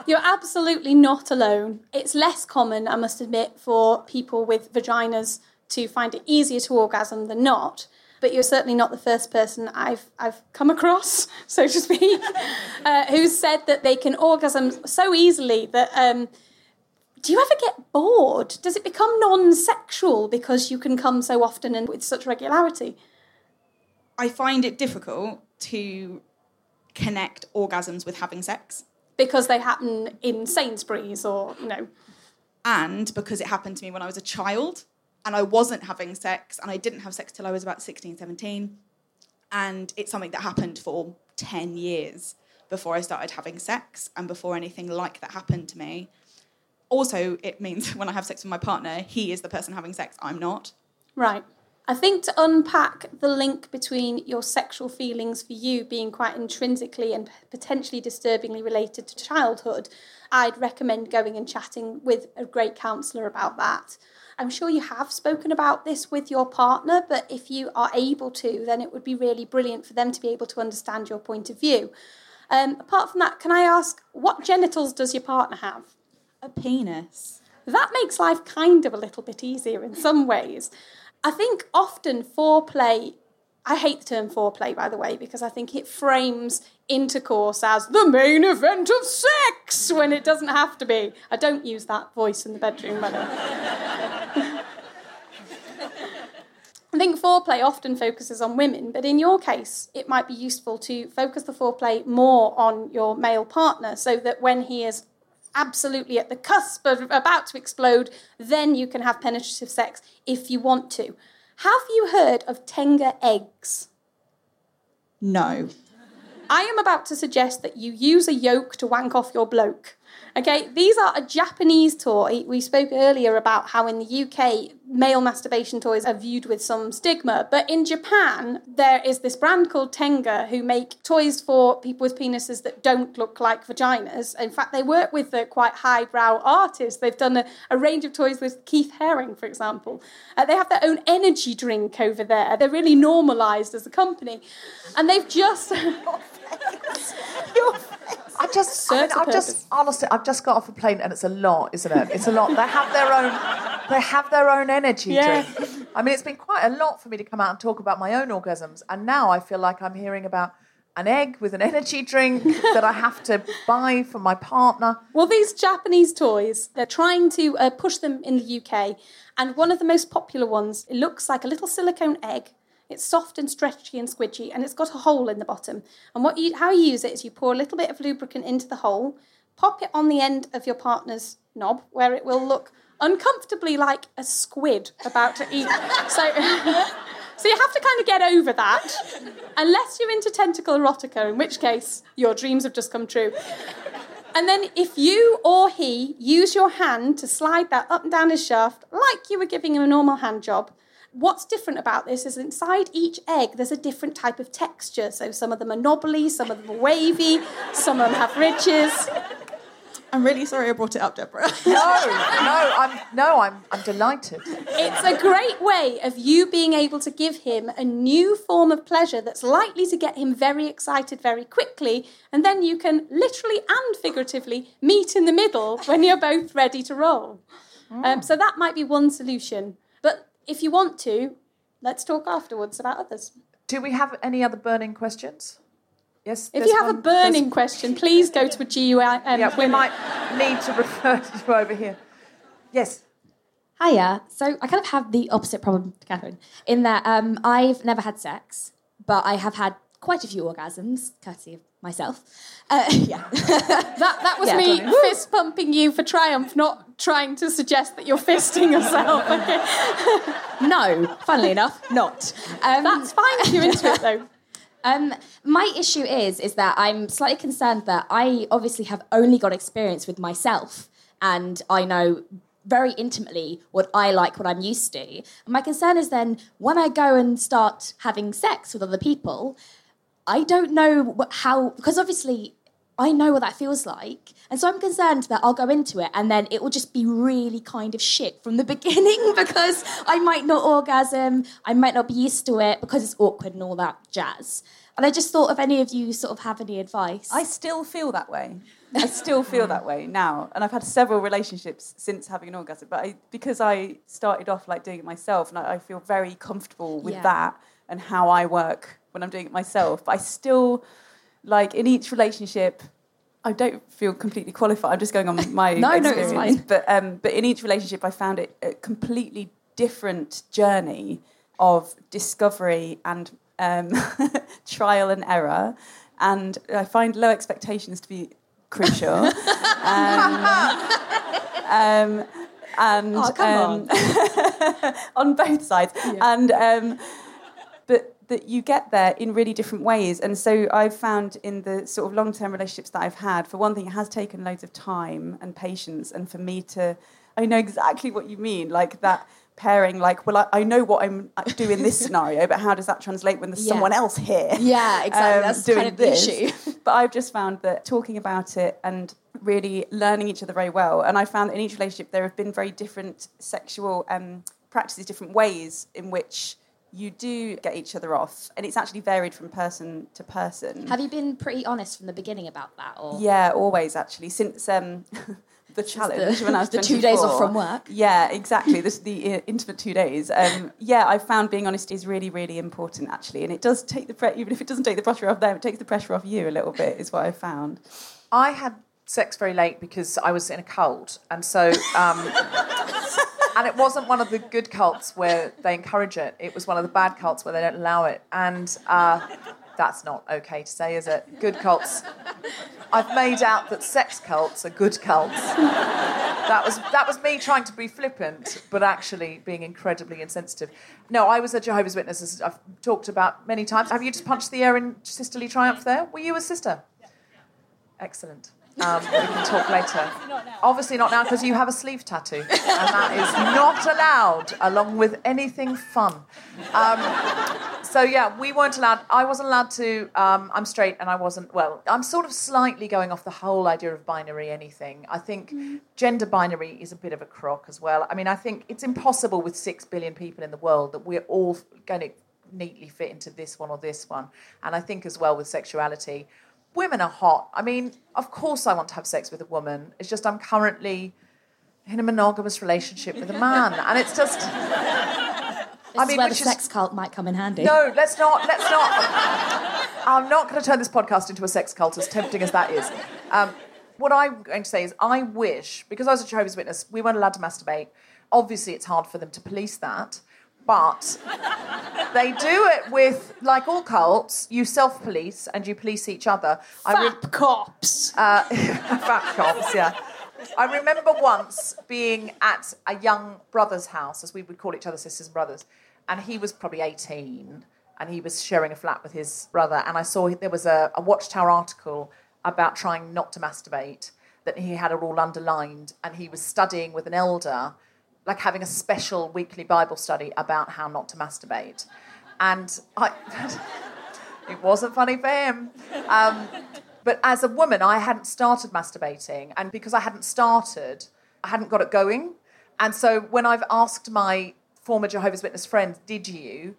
You're absolutely not alone. It's less common, I must admit, for people with vaginas to find it easier to orgasm than not. But you're certainly not the first person I've I've come across, *laughs* so to speak, *laughs* uh, who said that they can orgasm so easily that. Um, do you ever get bored? Does it become non-sexual because you can come so often and with such regularity? I find it difficult to connect orgasms with having sex. Because they happen in Sainsbury's or you know and because it happened to me when I was a child and I wasn't having sex and I didn't have sex till I was about 16, 17. And it's something that happened for 10 years before I started having sex and before anything like that happened to me. Also, it means *laughs* when I have sex with my partner, he is the person having sex, I'm not. Right. I think to unpack the link between your sexual feelings for you being quite intrinsically and potentially disturbingly related to childhood, I'd recommend going and chatting with a great counsellor about that. I'm sure you have spoken about this with your partner, but if you are able to, then it would be really brilliant for them to be able to understand your point of view. Um, apart from that, can I ask what genitals does your partner have? A penis. that makes life kind of a little bit easier in some ways. I think often foreplay, I hate the term foreplay, by the way, because I think it frames intercourse as the main event of sex when it doesn't have to be. I don't use that voice in the bedroom, by the way. *laughs* I think foreplay often focuses on women, but in your case, it might be useful to focus the foreplay more on your male partner so that when he is absolutely at the cusp of about to explode, then you can have penetrative sex if you want to. Have you heard of Tenga eggs? No. I am about to suggest that you use a yolk to wank off your bloke. Okay, these are a Japanese toy. We spoke earlier about how in the UK male masturbation toys are viewed with some stigma, but in Japan there is this brand called Tenga who make toys for people with penises that don't look like vaginas. In fact, they work with the quite highbrow artists. They've done a, a range of toys with Keith Haring, for example. Uh, they have their own energy drink over there. They're really normalised as a company, and they've just. *laughs* I just, I mean, I've just, honestly, I've just got off a plane and it's a lot, isn't it? It's a lot. They have their own, they have their own energy Yeah. drink. I mean, it's been quite a lot for me to come out and talk about my own orgasms, and now I feel like I'm hearing about an egg with an energy drink that I have to buy for my partner. Well, these Japanese toys, they're trying to uh, push them in the UK. And one of the most popular ones, it looks like a little silicone egg. It's soft and stretchy and squidgy, and it's got a hole in the bottom. And what you, how you use it is you pour a little bit of lubricant into the hole, pop it on the end of your partner's knob, where it will look uncomfortably like a squid about to eat. So, *laughs* so you have to kind of get over that, unless you're into tentacle erotica, in which case your dreams have just come true. And then if you or he use your hand to slide that up and down his shaft like you were giving him a normal hand job, what's different about this is inside each egg there's a different type of texture. So some of them are knobbly, some of them are wavy, some of them have ridges. I'm really sorry I brought it up, Deborah. *laughs* No, no, I'm no, I'm I'm delighted. It's a great way of you being able to give him a new form of pleasure that's likely to get him very excited very quickly, and then you can literally and figuratively meet in the middle when you're both ready to roll. Um, so that might be one solution. But if you want to, let's talk afterwards about others. Do we have any other burning questions? Yes. If you have a one. burning question, please go to a GUI. Um, Yeah, we might need to refer to you over here. Yes. Hiya. So I kind of have the opposite problem to Catherine in that um, I've never had sex, but I have had quite a few orgasms, courtesy of myself. Uh, *laughs* yeah. *laughs* That, that was Yeah, me fist pumping you for triumph, not trying to suggest that you're fisting yourself. *laughs* Okay. no, funnily enough, not. Um, That's fine if you're into it though. Um, my issue is is that I'm slightly concerned that I obviously have only got experience with myself, and I know very intimately what I like, what I'm used to. And my concern is then when I go and start having sex with other people, I don't know how because obviously I know what that feels like. And so I'm concerned that I'll go into it and then it will just be really kind of shit from the *laughs* beginning *laughs* because I might not orgasm, I might not be used to it because it's awkward and all that jazz. And I just thought if any of you sort of have any advice. I still feel that way. I still feel that way now, and I've had several relationships since having an orgasm. But I, because I started off like doing it myself, and I, I feel very comfortable with Yeah. that and how I work when I'm doing it myself. But I still, like in each relationship, I don't feel completely qualified. I'm just going on *laughs* my No, no, it's fine. But um, but in each relationship, I found it a completely different journey of discovery and um, *laughs* trial and error. And I find low expectations to be crucial. *laughs* um, um, and Oh, come um, on both sides. And um, that you get there in really different ways. And so I've found in the sort of long term relationships that I've had, for one thing, it has taken loads of time and patience, and for me to, I know exactly what you mean, like that pairing, like, well, I, I know what I'm doing in this *laughs* scenario, but how does that translate when there's Yeah. someone else here? Yeah, exactly. um, That's doing kind of the this. issue. *laughs* But I've just found that talking about it and really learning each other very well, and I found that in each relationship there have been very different sexual um, practices, different ways in which you do get each other off, and it's actually varied from person to person. have you been pretty honest from the beginning about that? Or Yeah, always actually since um, *laughs* the challenge when I was *laughs* the two days off from work. Yeah, *laughs* exactly. This the uh, intimate two days. Um, yeah, I found being honest is really, really important actually, and it does take the pre- even if it doesn't take the pressure off them, it takes the pressure off you a little bit. Is what I found. I had sex very late because I was in a cult, and so um, and it wasn't one of the good cults where they encourage it. It was one of the bad cults where they don't allow it. And uh, that's not okay to say, is it? Good cults. I've made out that sex cults are good cults. that was that was me trying to be flippant, but actually being incredibly insensitive. No, I was a Jehovah's Witness, as I've talked about many times. Have you just punched the air in sisterly triumph there? Were you a sister? Excellent. Um, we can talk later. Obviously not now because you have a sleeve tattoo, and that is not allowed along with anything fun. Um, so yeah, we weren't allowed. I wasn't allowed to. Um, I'm straight, and I wasn't. Well, I'm sort of slightly going off the whole idea of binary anything. I think gender binary is a bit of a crock as well. I mean, I think it's impossible with six billion people in the world that we're all going to neatly fit into this one or this one. And I think as well with sexuality, women are hot. I mean, of course I want to have sex with a woman. It's just I'm currently in a monogamous relationship with a man, *laughs* and it's just. This I mean, where the which is- sex cult might come in handy. No, let's not. Let's not. I'm not going to turn this podcast into a sex cult, as tempting as that is. Um, what I'm going to say is, I wish because I was a Jehovah's Witness, we weren't allowed to masturbate. Obviously, it's hard for them to police that, but they do it with, like all cults, you self-police and you police each other. I Fap cops. uh, *laughs* fat cops, yeah. I remember once being at a young brother's house, as we would call each other sisters and brothers, and he was probably 18 and he was sharing a flat with his brother. And I saw there was a, a Watchtower article about trying not to masturbate, that he had it all underlined, and he was studying with an elder, like having a special weekly Bible study about how not to masturbate. And I. *laughs* It wasn't funny for him. Um, but as a woman, I hadn't started masturbating. And because I hadn't started, I hadn't got it going. And so when I've asked my former Jehovah's Witness friends, did you?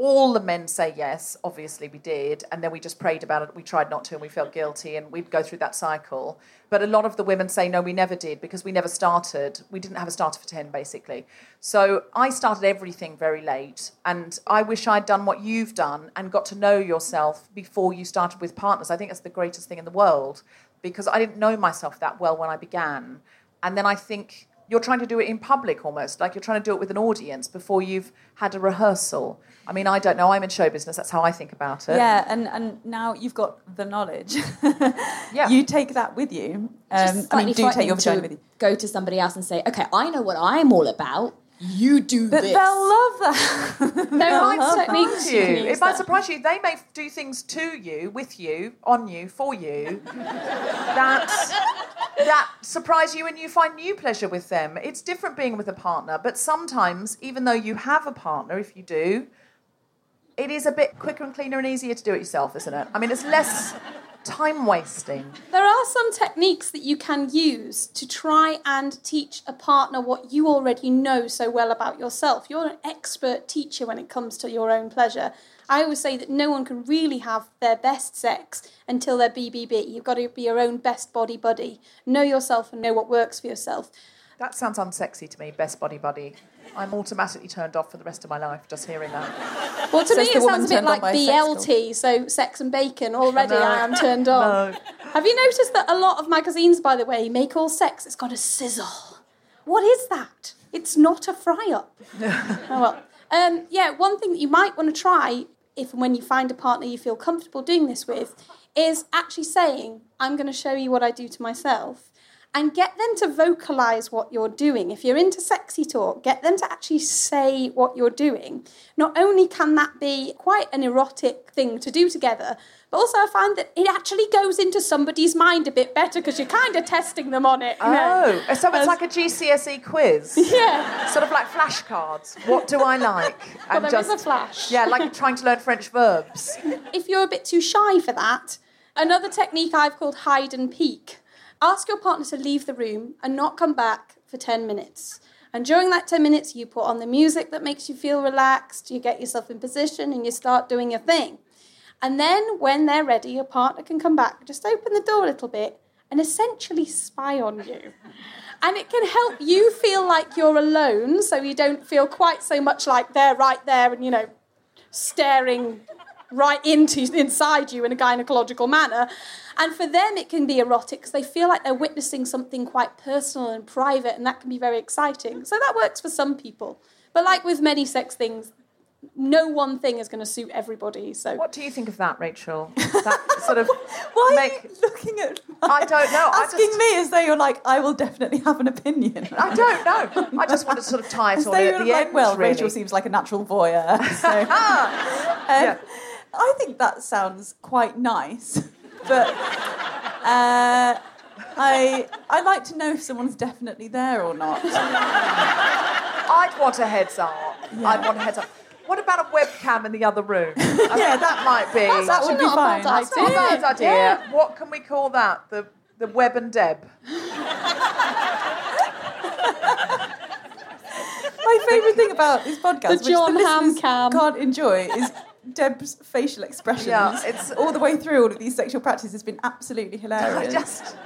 All the men say yes, obviously we did. And then we just prayed about it. We tried not to and we felt guilty and we'd go through that cycle. But a lot of the women say, no, we never did because we never started. We didn't have a starter for 10, basically. So I started everything very late. And I wish I'd done what you've done and got to know yourself before you started with partners. I think that's the greatest thing in the world because I didn't know myself that well when I began. And then I think you're trying to do it in public almost, like you're trying to do it with an audience before you've had a rehearsal. I mean, I don't know. I'm in show business. That's how I think about it. Yeah, and, and now you've got the knowledge. *laughs* Yeah. You take that with you. Just Um, I mean, do take your frightening vagina to with you. Go to somebody else and say, okay, I know what I'm all about. You do But this. they'll love that. there It are might techniques surprise you you. can use It might there. surprise you. They may do things to you, with you, on you, for you, that that surprise you and you find new pleasure with them. It's different being with a partner, but sometimes, even though you have a partner, if you do, it is a bit quicker and cleaner and easier to do it yourself, isn't it? I mean, it's less time wasting. There are some techniques that you can use to try and teach a partner what you already know so well about yourself. You're an expert teacher when it comes to your own pleasure. I always say that no one can really have their best sex until they're BBB. You've got to be your own best body buddy. Know yourself and know what works for yourself. That sounds unsexy to me, best body buddy. I'm automatically turned off for the rest of my life just hearing that. Well, to Says me, it sounds a bit like by a sex BLT, so sex and bacon. Already, No. I am turned *laughs* on. No. Have you noticed that a lot of magazines, by the way, make all sex? It's got a sizzle. What is that? It's not a fry up. *laughs* oh well. Um, yeah, one thing that you might want to try, if and when you find a partner you feel comfortable doing this with, is actually saying, "I'm going to show you what I do to myself." And get them to vocalize what you're doing. If you're into sexy talk, get them to actually say what you're doing. Not only can that be quite an erotic thing to do together, but also I find that it actually goes into somebody's mind a bit better because you're kind of testing them on it. you know. Oh, so it's like a GCSE quiz. *laughs* Yeah. Sort of like flashcards. What do I like? *laughs* Well, there is a flash. Yeah, like trying to learn French verbs. if you're a bit too shy for that, another technique I've called hide and peek. Ask your partner to leave the room and not come back for 10 minutes. And during that 10 minutes, you put on the music that makes you feel relaxed, you get yourself in position, and you start doing your thing. And then, when they're ready, your partner can come back, just open the door a little bit, and essentially spy on you. And it can help you feel like you're alone, so you don't feel quite so much like they're right there and, you know, staring right into inside you in a gynecological manner. And for them, it can be erotic because they feel like they're witnessing something quite personal and private, and that can be very exciting. So that works for some people. But like with many sex things, no one thing is going to suit everybody. So What do you think of that, Rachel? That *laughs* sort of Why make. are you looking at I don't know. Asking just- me as though you're like, I will definitely have an opinion. I don't know. I just want to sort of *laughs* tie it all in at the like, end. well, really. Rachel seems like a natural voyeur. *laughs* So, um, Yeah. I think that sounds quite nice, but uh, I I like to know if someone's definitely there or not. I'd want a heads up. I'd want a heads up. What about a webcam in the other room? *laughs* I think that might be. that would be not a fine. bad That's not a bad idea. What can we call that? The the Web and Deb. My favourite thing about this podcast, The Jon which the Hamm listeners cam. can't enjoy, is Deb's facial expressions. Yeah, it's- *laughs* all the way through all of these sexual practices has been absolutely *laughs* hilarious. I just.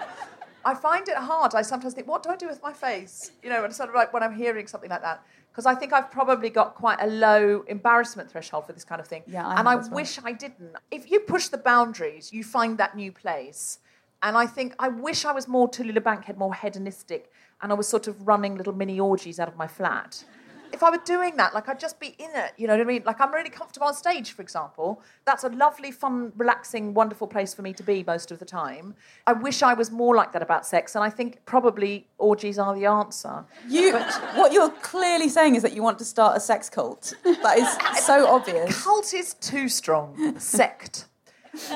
I find it hard. I sometimes think, what do I do with my face? You know, and sort of like when I'm hearing something like that. Because I think I've probably got quite a low embarrassment threshold for this kind of thing. Yeah, I and I well. wish I didn't. If you push the boundaries, you find that new place. And I think I wish I was more Tallulah Bankhead, more hedonistic, and I was sort of running little mini orgies out of my flat. If I were doing that, like I'd just be in it, you know what I mean? Like I'm really comfortable on stage, for example. That's a lovely, fun, relaxing, wonderful place for me to be most of the time. I wish I was more like that about sex, and I think probably orgies are the answer. You, what you're clearly saying is that you want to start a sex cult. That is *laughs* so obvious. Cult is too strong. Sect.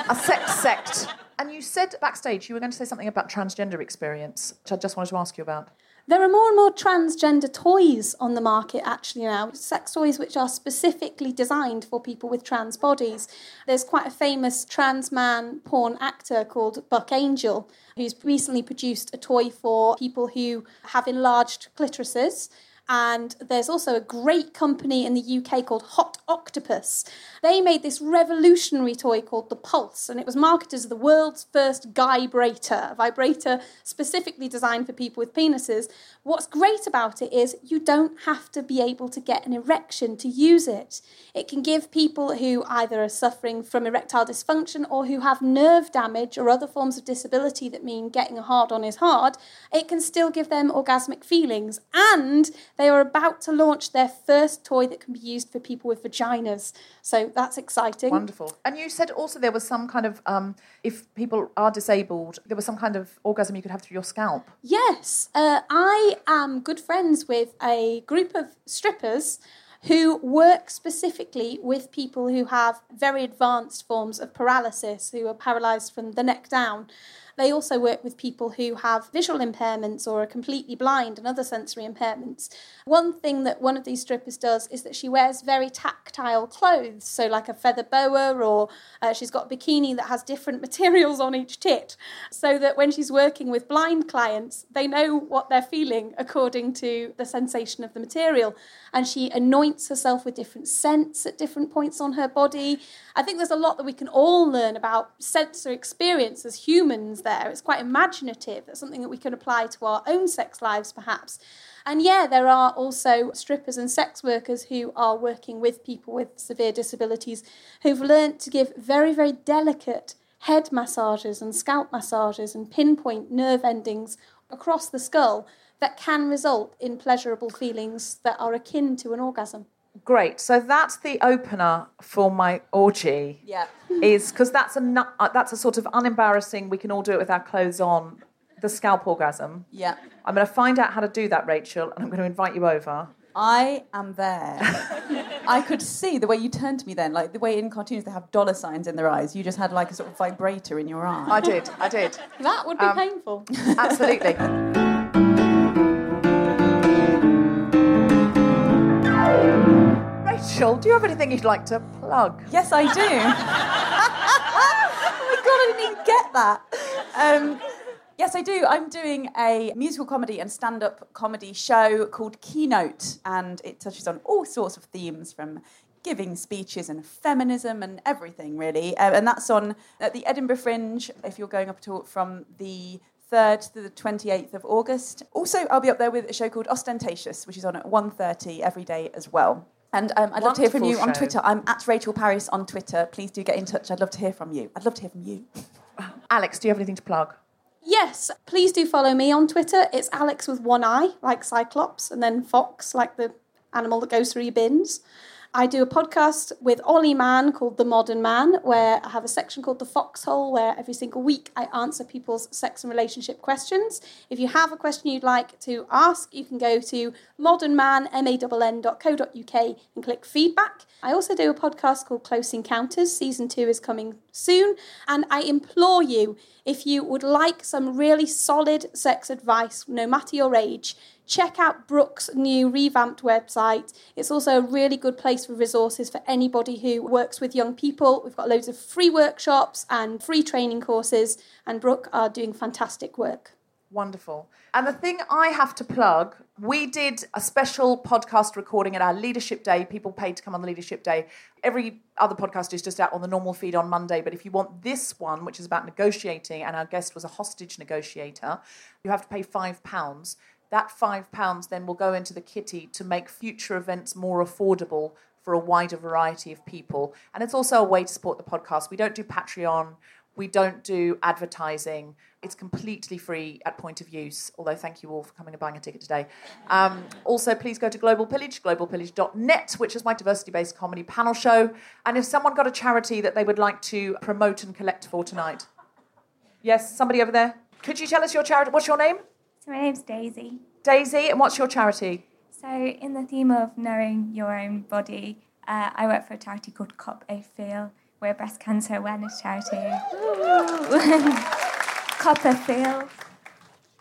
A sex sect. And you said backstage you were going to say something about transgender experience, which I just wanted to ask you about. There are more and more transgender toys on the market actually now, sex toys which are specifically designed for people with trans bodies. There's quite a famous trans man porn actor called Buck Angel who's recently produced a toy for people who have enlarged clitorises. And there's also a great company in the UK called Hot Octopus. They made this revolutionary toy called the Pulse, and it was marketed as the world's first vibrator, a vibrator specifically designed for people with penises. What's great about it is you don't have to be able to get an erection to use it. It can give people who either are suffering from erectile dysfunction or who have nerve damage or other forms of disability that mean getting a hard on is hard, it can still give them orgasmic feelings. And they are about to launch their first toy that can be used for people with vaginas. So that's exciting. Wonderful. And you said also there was some kind of, um, if people are disabled, there was some kind of orgasm you could have through your scalp. Yes, uh, I am good friends with a group of strippers who work specifically with people who have very advanced forms of paralysis, who are paralyzed from the neck down. They also work with people who have visual impairments or are completely blind and other sensory impairments. One thing that one of these strippers does is that she wears very tactile clothes, so like a feather boa, or uh, she's got a bikini that has different *laughs* materials on each tit, so that when she's working with blind clients, they know what they're feeling according to the sensation of the material. And she anoints herself with different scents at different points on her body. I think there's a lot that we can all learn about sensory experience as humans there. It's quite imaginative. That's something that we can apply to our own sex lives, perhaps. And yeah, there are also strippers and sex workers who are working with people with severe disabilities who've learnt to give very, very delicate head massages and scalp massages and pinpoint nerve endings across the skull that can result in pleasurable feelings that are akin to an orgasm. Great. So that's the opener for my orgy. Yeah. *laughs* Is because that's a nu- uh, that's a sort of unembarrassing. We can all do it with our clothes on. The scalp orgasm. Yeah. I'm going to find out how to do that, Rachel, and I'm going to invite you over. I am there. *laughs* I could see the way you turned to me then, like the way in cartoons they have dollar signs in their eyes. You just had like a sort of vibrator in your eye. I did. I did. That would be Um, painful. Absolutely. *laughs* Rachel, do you have anything you'd like to plug? Yes, I do. oh my god, I didn't even get that. Um, yes, I do. I'm doing a musical comedy and stand-up comedy show called Keynote, and it touches on all sorts of themes from giving speeches and feminism and everything really. Uh, and that's on at the Edinburgh Fringe. If you're going up at all from the 3rd to the 28th of August. Also, I'll be up there with a show called Ostentatious, which is on at 1.30 every day as well. And um, I'd love to hear from you Wonderful on. Twitter. I'm at Rachel Parris on Twitter. Please do get in touch. I'd love to hear from you. I'd love to hear from you. *laughs* Alix, do you have anything to plug? Yes, please do follow me on Twitter. It's Alix with one eye, like Cyclops, and then Fox, like the animal that goes through your bins. I do a podcast with Ollie Mann called The Modern Mann, where I have a section called The Foxhole, where every single week I answer people's sex and relationship questions. If you have a question you'd like to ask, you can go to modernmann.co.uk and click feedback. I also do a podcast called Close Encounters. Season two is coming soon. And I implore you, if you would like some really solid sex advice, no matter your age, check out Brook's new revamped website. It's also a really good place for resources for anybody who works with young people. We've got loads of free workshops and free training courses, and Brooke are doing fantastic work. Wonderful. And the thing I have to plug, we did a special podcast recording at our Leadership Day. People paid to come on the Leadership Day. Every other podcast is just out on the normal feed on Monday. But if you want this one, which is about negotiating, and our guest was a hostage negotiator, you have to pay £5. That £5 then will go into the kitty to make future events more affordable for a wider variety of people. And it's also a way to support the podcast. We don't do Patreon. We don't do advertising. It's completely free at point of use, although thank you all for coming and buying a ticket today. Um, also, please go to Global Pillage, globalpillage.net, which is my diversity based comedy panel show. And if someone got a charity that they would like to promote and collect for tonight. Yes, somebody over there. Could you tell us your charity? What's your name? So my name's Daisy. Daisy, and what's your charity? So in the theme of knowing your own body, uh, I work for a charity called Coppa Feel. We're a breast cancer awareness charity. *laughs* Coppa Feel.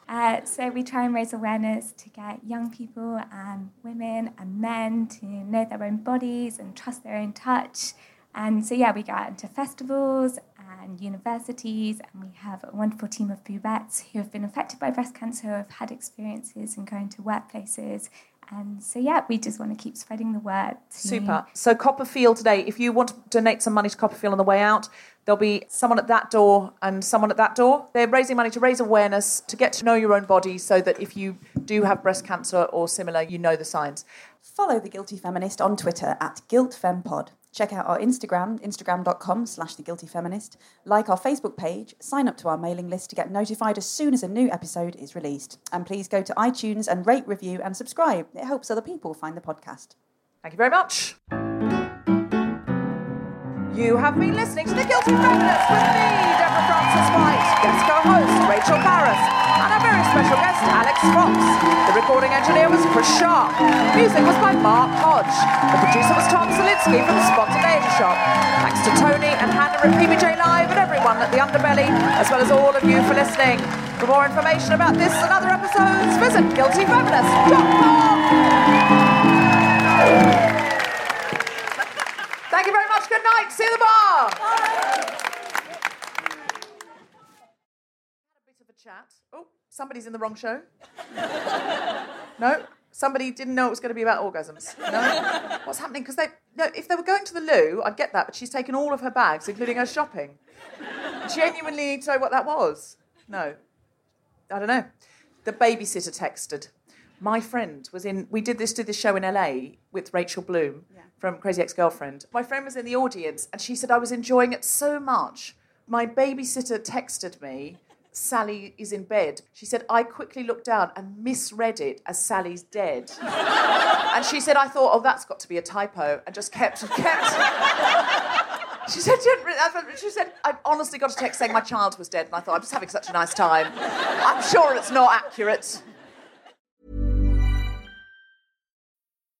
Uh, so we try and raise awareness to get young people and women and men to know their own bodies and trust their own touch. And so yeah, we go out into festivals and universities, and we have a wonderful team of Boobettes who have been affected by breast cancer, who have had experiences in going to workplaces. And so yeah, we just want to keep spreading the word. to- Super. So Coppa Feel today, if you want to donate some money to Coppa Feel on the way out, there'll be someone at that door and someone at that door. They're raising money to raise awareness, to get to know your own body so that if you do have breast cancer or similar, you know the signs. Follow The Guilty Feminist on Twitter at GuiltFemPod. Check out our Instagram, instagram.com slash The Guilty Feminist. Like our Facebook page, sign up to our mailing list to get notified as soon as a new episode is released. And please go to iTunes and rate, review, and subscribe. It helps other people find the podcast. Thank you very much. You have been listening to The Guilty Feminist with me, Deborah Frances-White, guest co-host Rachel very special guest Alix Fox. The recording engineer was Chris Sharp. Music was by Mark Hodge. The producer was Tom Salinsky from Spontaneity Shop. Thanks to Tony and Hannah at PBJ Live and everyone at The Underbelly, as well as all of you for listening. For more information about this and other episodes, visit guiltyfeminist.com. Thank you very much. Good night. See you at the bar. Had a bit of a chat. Oh, somebody's in the wrong show. *laughs* no, somebody didn't know it was going to be about orgasms. No, what's happening? Because they, no, if they were going to the loo, I'd get that. But she's taken all of her bags, including her shopping. Genuinely need to know what that was. No, I don't know. The babysitter texted. My friend was in. We did this did this show in LA with Rachel Bloom from Crazy Ex-Girlfriend. My friend was in the audience, and she said I was enjoying it so much. My babysitter texted me. Sally is in bed. She said, I quickly looked down and misread it as Sally's dead. and she said, I thought, oh, that's got to be a typo, and just kept, kept. She said, she, said, I honestly got a text saying my child was dead, and I thought, I'm just having such a nice time. I'm sure it's not accurate.